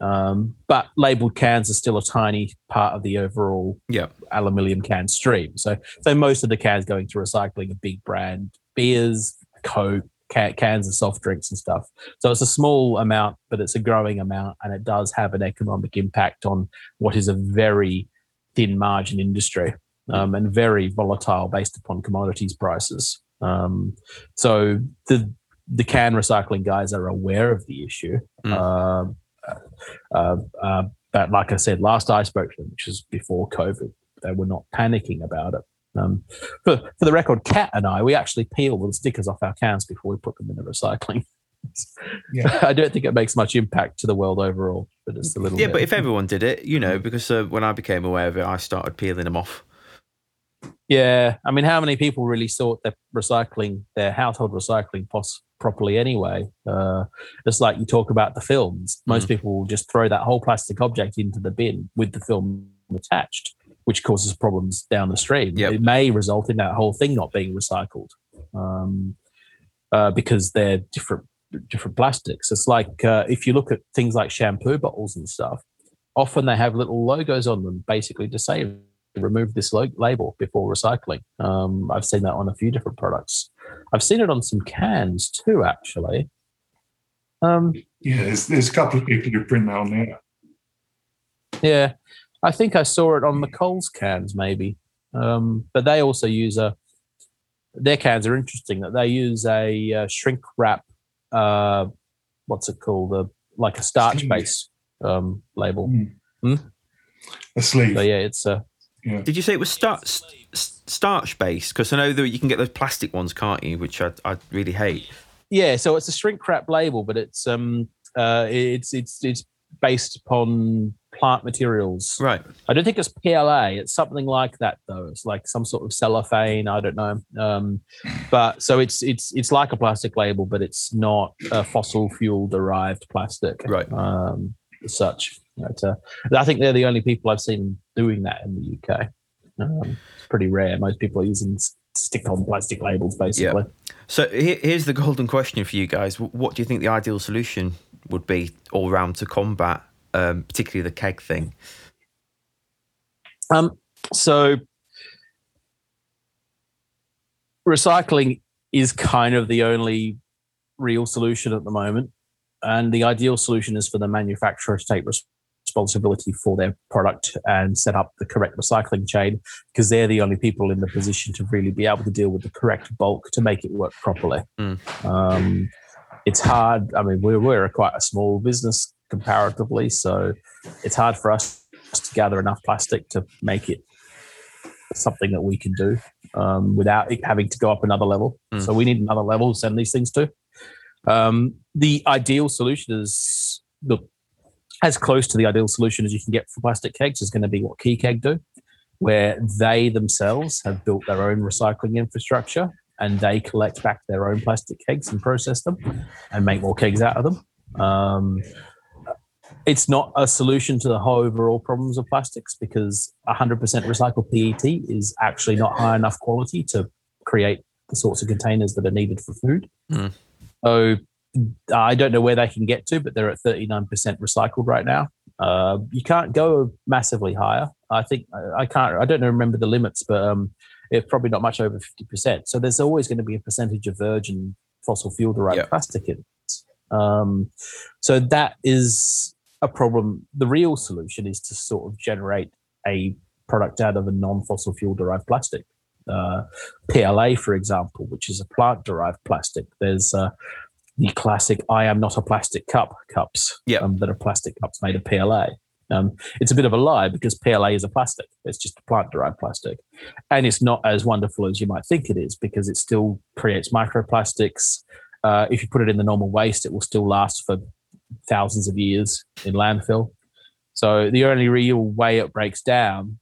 Um, but labeled cans are still a tiny part of the overall yep. aluminium can stream. So, so most of the cans going to recycling are big brand beers, Coke, cans of soft drinks and stuff. So it's a small amount, but it's a growing amount, and it does have an economic impact on what is a very thin margin industry um, and very volatile based upon commodities prices. Um, so the the can recycling guys are aware of the issue. Mm. Uh, uh, uh, but like I said, last I spoke to them, which was before COVID, they were not panicking about it. Um, for, for the record, Kat and I, we actually peel the stickers off our cans before we put them in the recycling. yeah. I don't think it makes much impact to the world overall, but it's a little. Yeah, bit. but if everyone did it, you know, because uh, when I became aware of it, I started peeling them off. Yeah, I mean, how many people really sort their recycling, their household recycling pos- properly anyway? Uh, it's like you talk about the films. Most mm. people will just throw that whole plastic object into the bin with the film attached, which causes problems down the stream. Yep. It may result in that whole thing not being recycled um, uh, because they're different different plastics. It's like uh, if you look at things like shampoo bottles and stuff, often they have little logos on them, basically to say remove this lo- label before recycling. Um, I've seen that on a few different products. I've seen it on some cans too, actually. Um, yeah, there's, there's a couple of people who print that on there. Yeah, I think I saw it on the Coles cans, maybe. Um, but they also use a. Their cans are interesting that they use a, uh, shrink wrap. Uh, what's it called? A, like a starch base um, label. Mm. Hmm? A sleeve. So yeah, it's a yeah. Did you say it was starch starch based? Because I know that you can get those plastic ones, can't you? Which I, I really hate. Yeah, so it's a shrink wrap label, but it's um uh it's it's it's based upon plant materials. Right. I don't think it's PLA. It's something like that though. It's like some sort of cellophane. I don't know. Um, but so it's it's it's like a plastic label, but it's not a fossil fuel derived plastic. Right. Um, such. But, uh, I think they're the only people I've seen doing that in the UK. Um, it's pretty rare. Most people are using stick-on plastic labels, basically. Yeah. So here's the golden question for you guys: What do you think the ideal solution would be all round to combat, um, particularly the keg thing? Um. So recycling is kind of the only real solution at the moment. And the ideal solution is for the manufacturer to take responsibility for their product and set up the correct recycling chain because they're the only people in the position to really be able to deal with the correct bulk to make it work properly. Mm. Um, it's hard. I mean, we're, we're quite a small business comparatively, so it's hard for us to gather enough plastic to make it something that we can do um, without having to go up another level. Mm. So we need another level to send these things to. Um, the ideal solution is look as close to the ideal solution as you can get for plastic kegs is going to be what KeyKeg do, where they themselves have built their own recycling infrastructure and they collect back their own plastic kegs and process them and make more kegs out of them. Um, it's not a solution to the whole overall problems of plastics because 100% recycled PET is actually not high enough quality to create the sorts of containers that are needed for food. Mm. So I don't know where they can get to, but they're at 39% recycled right now. Uh, you can't go massively higher. I think I can't. I don't remember the limits, but um, it's probably not much over 50%. So there's always going to be a percentage of virgin fossil fuel derived Yep. plastic in it. Um, so that is a problem. The real solution is to sort of generate a product out of a non fossil fuel derived plastic. Uh, PLA, for example, which is a plant derived plastic. There's uh, the classic I am not a plastic cup cups Yep. um, that are plastic cups made of PLA. Um, it's a bit of a lie because PLA is a plastic. It's just a plant derived plastic. And it's not as wonderful as you might think it is because it still creates microplastics. Uh, if you put it in the normal waste, it will still last for thousands of years in landfill. So the only real way it breaks down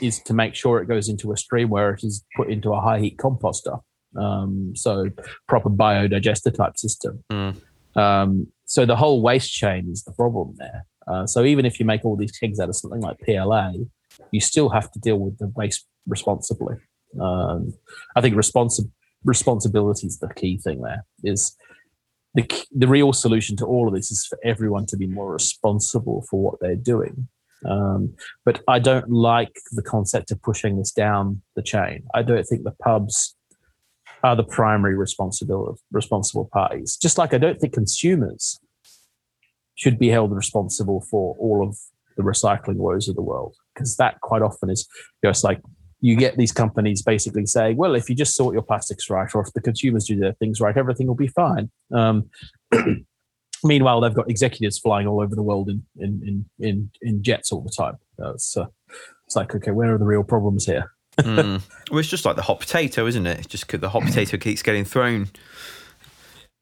is to make sure it goes into a stream where it is put into a high heat composter. Um, so proper biodigester type system. Mm. Um, so the whole waste chain is the problem there. Uh, so even if you make all these kegs out of something like PLA, you still have to deal with the waste responsibly. Um, I think responsi- responsibility is the key thing there. Is the the real solution to all of this is for everyone to be more responsible for what they're doing. Um, but I don't like the concept of pushing this down the chain. I don't think the pubs are the primary responsible responsible parties. Just like I don't think consumers should be held responsible for all of the recycling woes of the world, because that quite often is just like you get these companies basically saying, "Well, if you just sort your plastics right, or if the consumers do their things right, everything will be fine." Um, meanwhile, they've got executives flying all over the world in in in in, in jets all the time. Uh, it's, uh, it's like, okay, where are the real problems here? Mm. well, it's just like the hot potato, isn't it? It's just the hot potato keeps getting thrown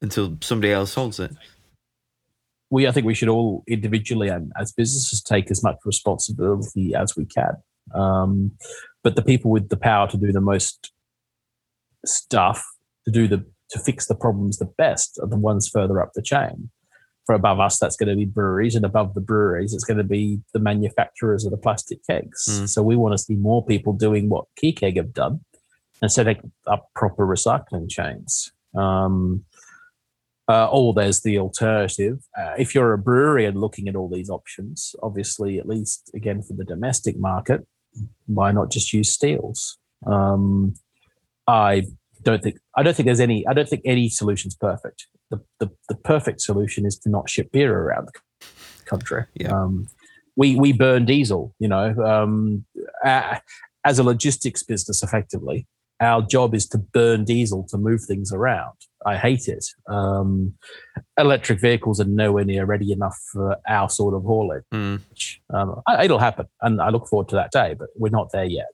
until somebody else holds it. we I think we should all individually and as businesses take as much responsibility as we can. Um, but the people with the power to do the most stuff to do the to fix the problems the best are the ones further up the chain. For above us, that's going to be breweries, and above the breweries, it's going to be the manufacturers of the plastic kegs. Mm. So we want to see more people doing what KeyKeg have done and setting up proper recycling chains. Um, uh, or there's the alternative. Uh, if you're a brewery and looking at all these options, obviously, at least again for the domestic market, why not just use steels? Um, I don't think I don't think there's any. I don't think any solution's perfect. The, the the perfect solution is to not ship beer around the country. Yeah. Um, we we burn diesel. You know, um, uh, as a logistics business, effectively, our job is to burn diesel to move things around. I hate it. Um, electric vehicles are nowhere near ready enough for our sort of haulage. Mm. Um, it'll happen, and I look forward to that day, but we're not there yet.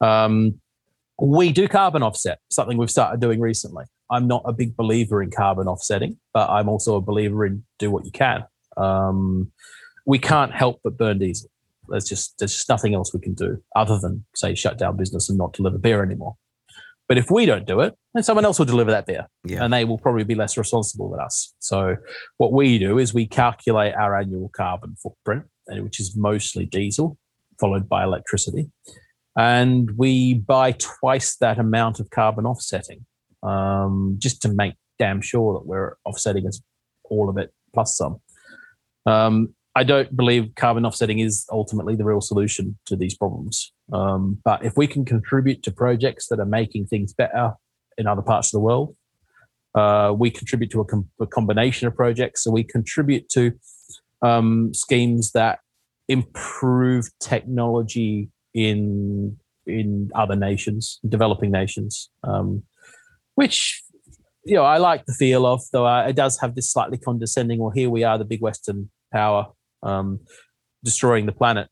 Um, we do carbon offset, something we've started doing recently. I'm not a big believer in carbon offsetting, but I'm also a believer in do what you can. Um, we can't help but burn diesel. There's just there's just nothing else we can do other than say shut down business and not deliver beer anymore. But if we don't do it, then someone else will deliver that beer Yeah. and they will probably be less responsible than us. So what we do is we calculate our annual carbon footprint, which is mostly diesel, followed by electricity, and we buy twice that amount of carbon offsetting, um, just to make damn sure that we're offsetting all of it plus some. Um, I don't believe carbon offsetting is ultimately the real solution to these problems. Um, but if we can contribute to projects that are making things better in other parts of the world, uh, we contribute to a, com- a combination of projects. So we contribute to um, schemes that improve technology in in other nations, developing nations, um, which you know I like the feel of. Though uh, it does have this slightly condescending. Well, here we are, the big Western power, um, destroying the planet.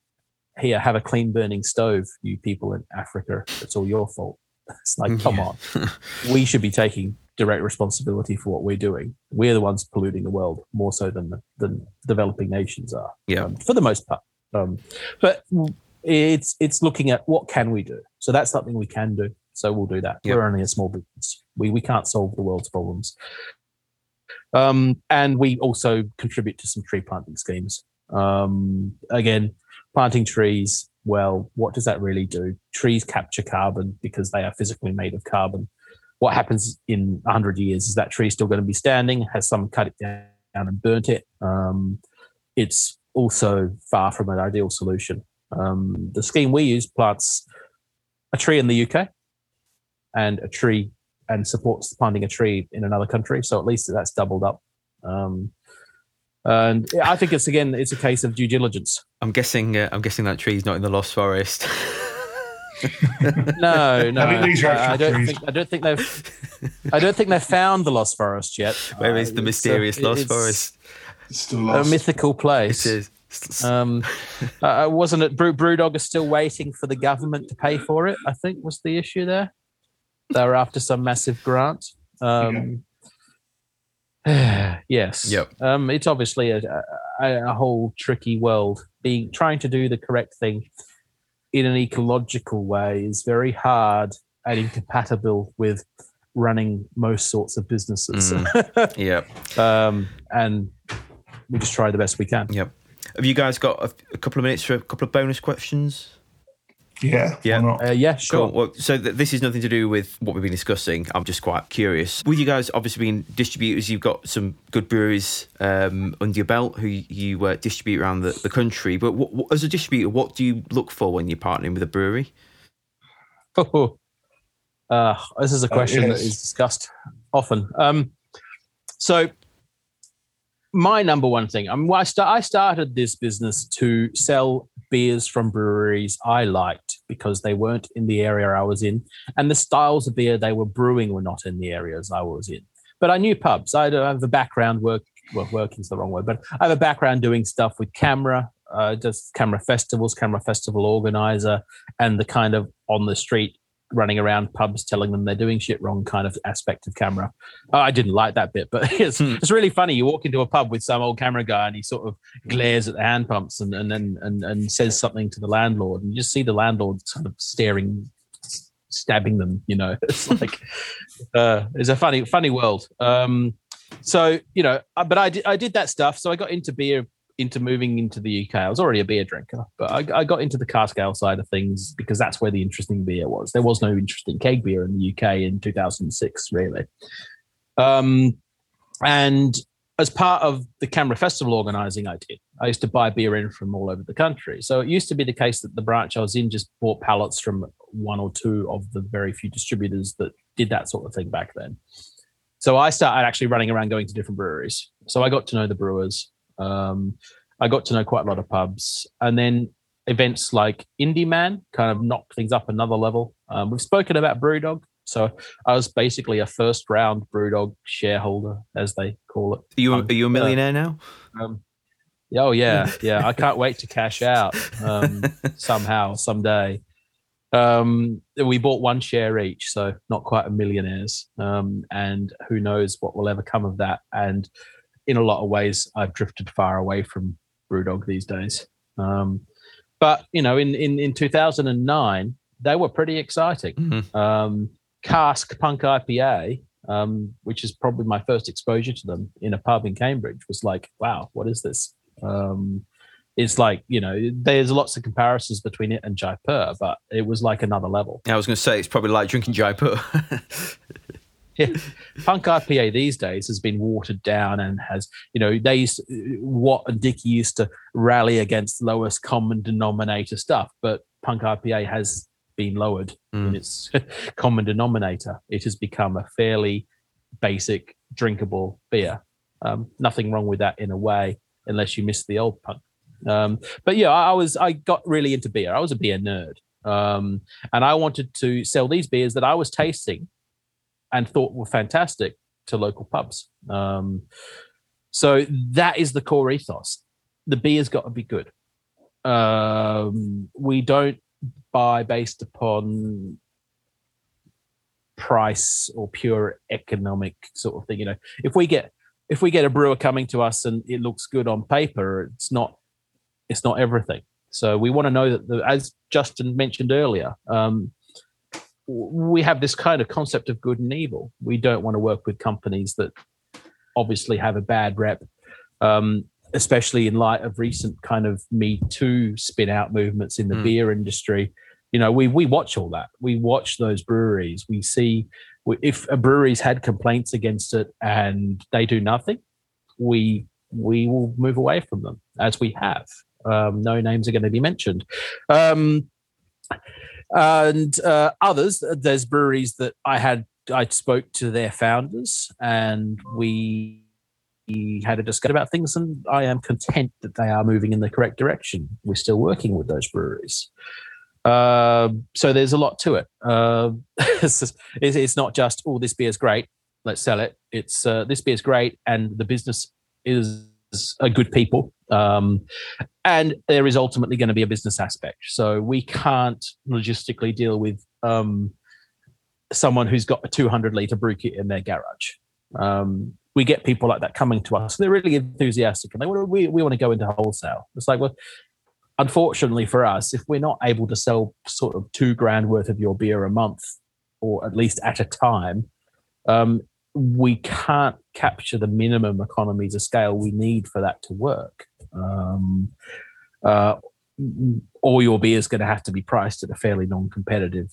Here, have a clean burning stove, you people in Africa. It's all your fault. It's like, come Yeah. on we should be taking direct responsibility for what we're doing. We're the ones polluting the world more so than the, than developing nations are, Yeah. um, for the most part. Um, but it's it's looking at what can we do. So that's something we can do. So we'll do that. Yeah. We're only a small business. We we can't solve the world's problems. Um, and we also contribute to some tree planting schemes. Um, again, planting trees. Well, what does that really do? Trees capture carbon because they are physically made of carbon. What happens in 100 years is that tree still going to be standing? Has someone cut it down and burnt it? Um, it's also far from an ideal solution. Um, the scheme we use plants a tree in the UK and a tree and supports planting a tree in another country. So at least that's doubled up. Um, and I think it's again, it's a case of due diligence. I'm guessing. Uh, I'm guessing that tree's not in the Lost Forest. no, no. I think these are I, I don't trees. think. I don't think they've. I don't think they've found the Lost Forest yet. Where is Uh, the it's a- mysterious Lost it's Forest? It's still A mythical place. It is. Um, uh, wasn't it? Brew, Brewdog is still waiting for the government to pay for it. I think was the issue there. They were after some massive grant. Um, yes. Yep. Um, it's obviously a, a, a whole tricky world. Being trying to do the correct thing in an ecological way is very hard and incompatible with running most sorts of businesses. Yep. um, and we just try the best we can. Yep. Have you guys got a, a couple of minutes for a couple of bonus questions? Yeah. Yeah. Uh, yeah, sure. Cool. Well, so th- this is nothing to do with what we've been discussing. I'm just quite curious. With you guys, obviously being distributors, you've got some good breweries um, under your belt who you uh, distribute around the, the country. But what, what, as a distributor, what do you look for when you're partnering with a brewery? Uh, this is a question yes. that is discussed often. Um, so, my number one thing, I, mean, I, sta- I started this business to sell beers from breweries I liked because they weren't in the area I was in, and the styles of beer they were brewing were not in the areas I was in. But I knew pubs. I have a background work. Well, working's the wrong word, but I have a background doing stuff with CAMRA, uh, just CAMRA festivals, CAMRA festival organizer, and the kind of on the street running around pubs telling them they're doing shit wrong kind of aspect of CAMRA. Oh, I didn't like that bit, but it's Hmm. it's really funny. You walk into a pub with some old CAMRA guy and he sort of glares at the hand pumps and and and and, and says something to the landlord, and you just see the landlord kind of staring, stabbing them. You know, it's like uh, it's a funny funny world. Um, so you know, uh, but I did I did that stuff. So I got into beer into moving into the UK. I was already a beer drinker, but I, I got into the cask ale side of things because that's where the interesting beer was. There was no interesting keg beer in the UK in 2006, really. Um, and as part of the CAMRA Festival organizing, I did. I used to buy beer in from all over the country. So it used to be the case that the branch I was in just bought pallets from one or two of the very few distributors that did that sort of thing back then. So I started actually running around going to different breweries. So I got to know the brewers. Um, I got to know quite a lot of pubs, and then events like Indy Man kind of knocked things up another level. Um, we've spoken about Brewdog, so I was basically a first round Brewdog shareholder, as they call it. Are you, Um, are you a uh, millionaire now? Um, oh yeah, yeah. I can't wait to cash out um, somehow, someday. Um, we bought one share each, so not quite a millionaires. Um, and who knows what will ever come of that? And in a lot of ways, I've drifted far away from BrewDog these days. Um, but you know, in in in 2009, they were pretty exciting. Mhm. Um, Cask Punk IPA, um, which is probably my first exposure to them in a pub in Cambridge, was like, wow, what is this? Um, it's like you know, there's lots of comparisons between it and Jaipur, but it was like another level. I was going to say it's probably like drinking Jaipur. Yeah. Punk IPA these days has been watered down and has, you know, they used Watt and Dickie used to rally against lowest common denominator stuff, but Punk IPA has been lowered in Mm. its common denominator. It has become a fairly basic drinkable beer. Um, nothing wrong with that in a way, unless you miss the old punk. Um, but yeah, I, I was I got really into beer. I was a beer nerd, um, and I wanted to sell these beers that I was tasting and thought were fantastic to local pubs. Um, so that is the core ethos. The beer's got to be good. Um, we don't buy based upon price or pure economic sort of thing. You know, if we get if we get a brewer coming to us and it looks good on paper, it's not it's not everything. So we want to know that, the, as Justin mentioned earlier, um, we have this kind of concept of good and evil. We don't want to work with companies that obviously have a bad rep, um, especially in light of recent kind of Me Too spin out movements in the Mm. beer industry. You know, we we watch all that. We watch those breweries. We see we- if a brewery's had complaints against it and they do nothing, we we will move away from them as we have. Um, no names are going to be mentioned. Um, and uh, others, there's breweries that I had, I spoke to their founders and we had a discussion about things, and I am content that they are moving in the correct direction. We're still working with those breweries. Uh, so there's a lot to it. Uh, it's, just- it's, not just, oh, this beer is great, let's sell it. It's uh, this is great, and the business is a good people. Um, and there is ultimately going to be a business aspect. So we can't logistically deal with um, someone who's got a 200 liter brew kit in their garage. Um, we get people like that coming to us. They're really enthusiastic and they want we, we want to go into wholesale. It's like, well, unfortunately for us, if we're not able to sell sort of two grand worth of your beer a month, or at least at a time, um, we can't capture the minimum economies of scale we need for that to work. Um, uh, all your beer is going to have to be priced at a fairly non-competitive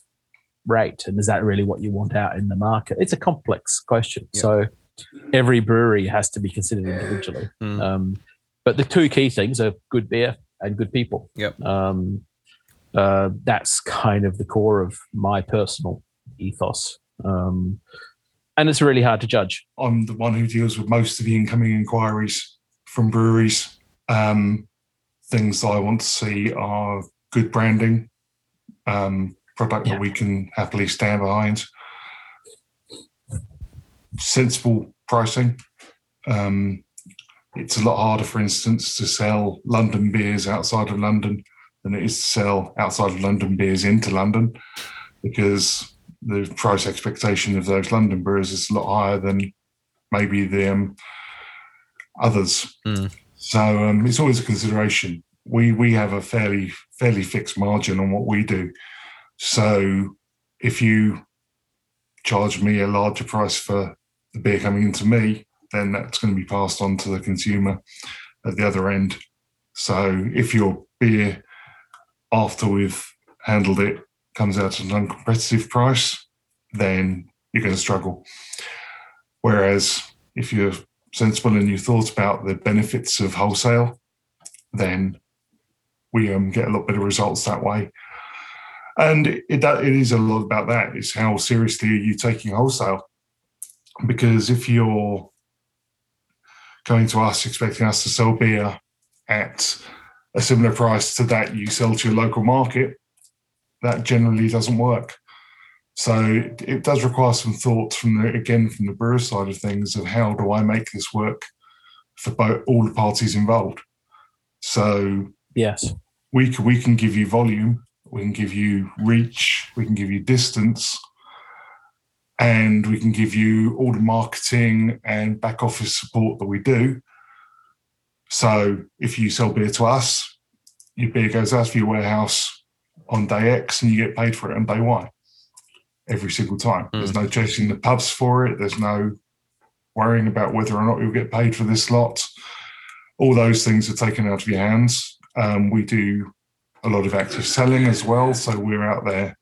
rate, and is that really what you want out in the market? It's a complex question. Yeah. So every brewery has to be considered individually. Mm. Um, but the two key things are good beer and good people. Yep. Um, uh, that's kind of the core of my personal ethos. Um, and it's really hard to judge. I'm the one who deals with most of the incoming inquiries from breweries. Um, things that I want to see are good branding, um, product Yeah. that we can happily stand behind, sensible pricing. Um, it's a lot harder, for instance, to sell London beers outside of London than it is to sell outside of London beers into London because the price expectation of those London brewers is a lot higher than maybe the um, others. Mm. So um, it's always a consideration. We we have a fairly fairly fixed margin on what we do. So if you charge me a larger price for the beer coming into me, then that's going to be passed on to the consumer at the other end. So if your beer, after we've handled it, comes out at an uncompetitive price, then you're going to struggle. Whereas if you're sensible and you thought about the benefits of wholesale, then we um, get a lot better results that way. And it, it it is a lot about that. It's how seriously are you taking wholesale? Because if you're going to us expecting us to sell beer at a similar price to that you sell to your local market, that generally doesn't work. So it, it does require some thought from the again from the brewer side of things of how do I make this work for both all the parties involved. So Yes. we can, we can give you volume, we can give you reach, we can give you distance, and we can give you all the marketing and back office support that we do. So if you sell beer to us, your beer goes out of your warehouse on day X and you get paid for it on day Y every single time. There's no chasing the pubs for it, there's no worrying about whether or not you'll get paid for this lot. All those things are taken out of your hands. Um, we do a lot of active selling as well. So we're out there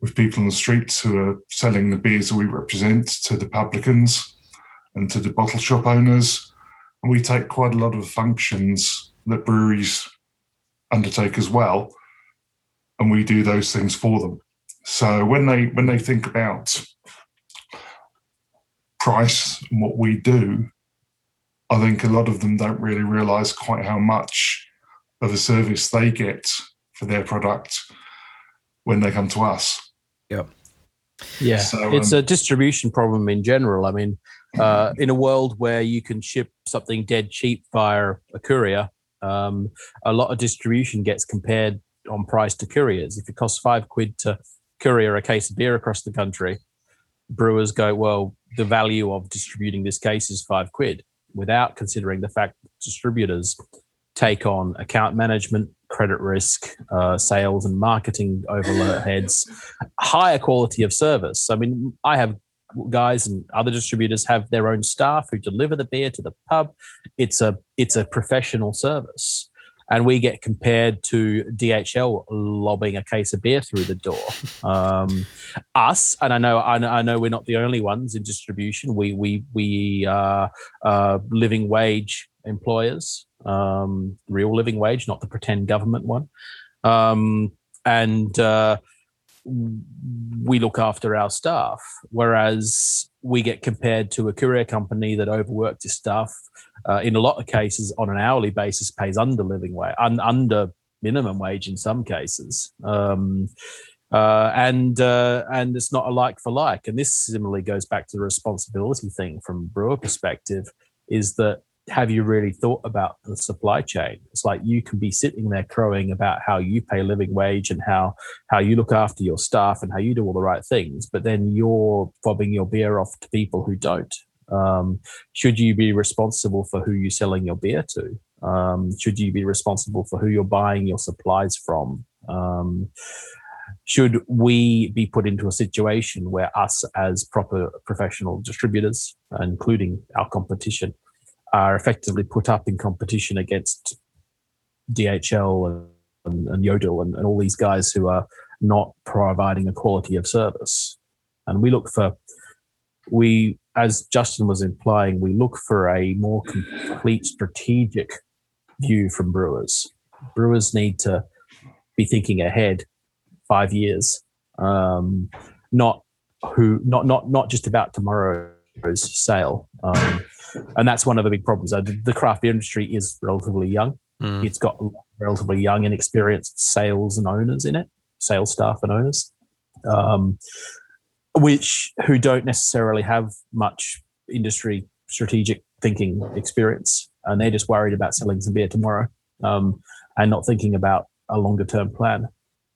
with people on the streets who are selling the beers that we represent to the publicans and to the bottle shop owners. And we take quite a lot of functions that breweries undertake as well. And we do those things for them. So when they when they think about price and what we do, I think a lot of them don't really realize quite how much of a service they get for their product when they come to us. Yeah, So, it's um, a distribution problem in general. I mean, uh, in a world where you can ship something dead cheap via a courier, um, a lot of distribution gets compared on price to couriers. If it costs five quid to courier a case of beer across the country, brewers go, well, the value of distributing this case is five quid, without considering the fact that distributors take on account management, credit risk, uh, sales and marketing overheads, higher quality of service. I mean, I have guys and other distributors have their own staff who deliver the beer to the pub. It's a it's a professional service and we get compared to DHL lobbing a case of beer through the door. Um, us, and I know, I know, we're not the only ones in distribution. We we we are uh, living wage employers, um, real living wage, not the pretend government one, um, and. Uh, we look after our staff, whereas we get compared to a courier company that overworked its staff. Uh, in a lot of cases, on an hourly basis, pays under living wage, un- under minimum wage in some cases. Um, uh, and uh, and it's not a like for like. And this similarly goes back to the responsibility thing from brewer perspective, is that have you really thought about the supply chain? It's like you can be sitting there crowing about how you pay living wage and how how you look after your staff and how you do all the right things, but then you're fobbing your beer off to people who don't. Um, should you be responsible for who you're selling your beer to? Um, should you be responsible for who you're buying your supplies from? Um, should we be put into a situation where us as proper professional distributors, including our competition, are effectively put up in competition against DHL and, and, Yodel and, and, all these guys who are not providing a quality of service. And we look for, we, as Justin was implying, we look for a more complete strategic view from brewers. Brewers need to be thinking ahead five years, um, not who, not not not just about tomorrow's sale. Um, and that's one of the big problems. The craft beer industry is relatively young. Mm. It's got relatively young and experienced sales and owners in it, sales staff and owners, um, which who don't necessarily have much industry strategic thinking experience, and they're just worried about selling some beer tomorrow um, and not thinking about a longer term plan.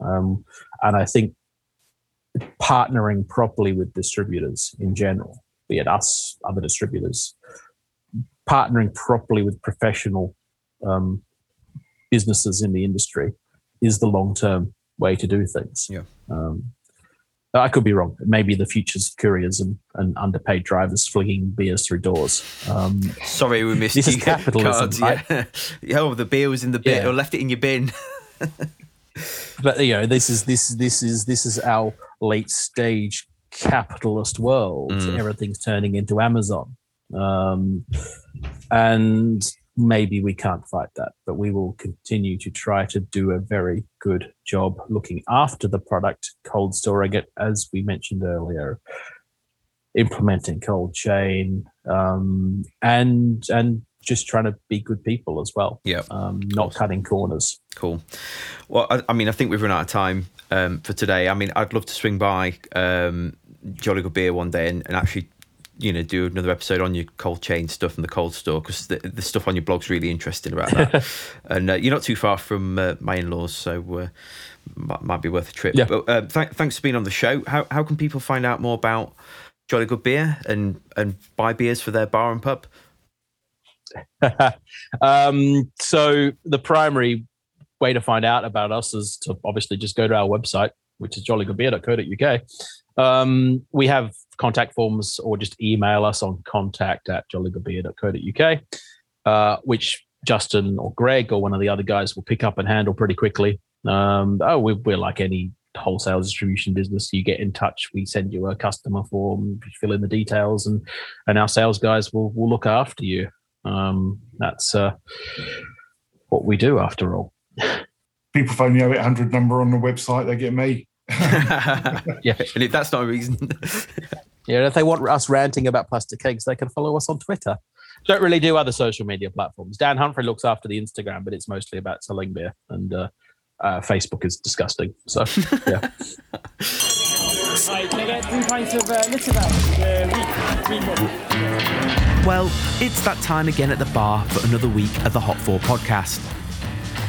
Um, and I think partnering properly with distributors in general, be it us, other distributors, partnering properly with professional um, businesses in the industry is the long term way to do things. Yeah. Um, I could be wrong. Maybe the future's couriers and, and underpaid drivers flinging beers through doors. Um, Sorry, we missed this is capitalism. Cards, right? yeah. oh, the beer was in the bin yeah. or left it in your bin. but you know, this is this this is this is our late stage capitalist world. Mm. Everything's turning into Amazon. Um, and maybe we can't fight that, but we will continue to try to do a very good job looking after the product, cold storing it, as we mentioned earlier, implementing cold chain, um, and and just trying to be good people as well. Yeah, um, not cutting corners. Cool. Well, I, I, mean, I think we've run out of time um, for today. I mean, I'd love to swing by um, Jolly Good Beer one day and, and actually you know do another episode on your cold chain stuff and the cold store because the, the stuff on your blog's really interesting about that. And uh, you're not too far from uh, my in-laws so uh, might, might, be worth a trip. Yeah. but uh, th- thanks for being on the show. How, how can people find out more about jolly good beer and and buy beers for their bar and pub? Um, so the primary way to find out about us is to obviously just go to our website which is jollygoodbeer.co.uk um, we have contact forms or just email us on contact at jollygoodbeer.co.uk, uh, which Justin or Greg or one of the other guys will pick up and handle pretty quickly. Um, oh, we're, we're like any wholesale distribution business. You get in touch, we send you a customer form, fill in the details, and and our sales guys will will look after you. Um, that's uh, what we do after all. People phone the 0800 number on the website, they get me. yeah, and if that's not a reason. yeah, if they want us ranting about plastic kegs, they can follow us on Twitter. Don't really do other social media platforms. Dan Humphrey looks after the Instagram, but it's mostly about selling beer, and uh, uh, Facebook is disgusting. So, yeah. Well, it's that time again at the bar for another week of the Hop Forward podcast.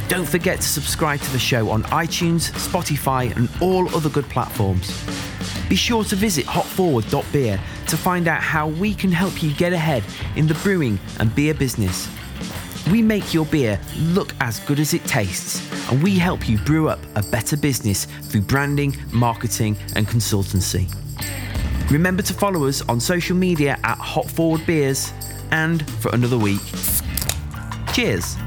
Don't forget to subscribe to the show on iTunes, Spotify, and all other good platforms. Be sure to visit hopforward.beer to find out how we can help you get ahead in the brewing and beer business. We make your beer look as good as it tastes, and we help you brew up a better business through branding, marketing, and consultancy. Remember to follow us on social media at Hop Forward Beers and for another week. Cheers.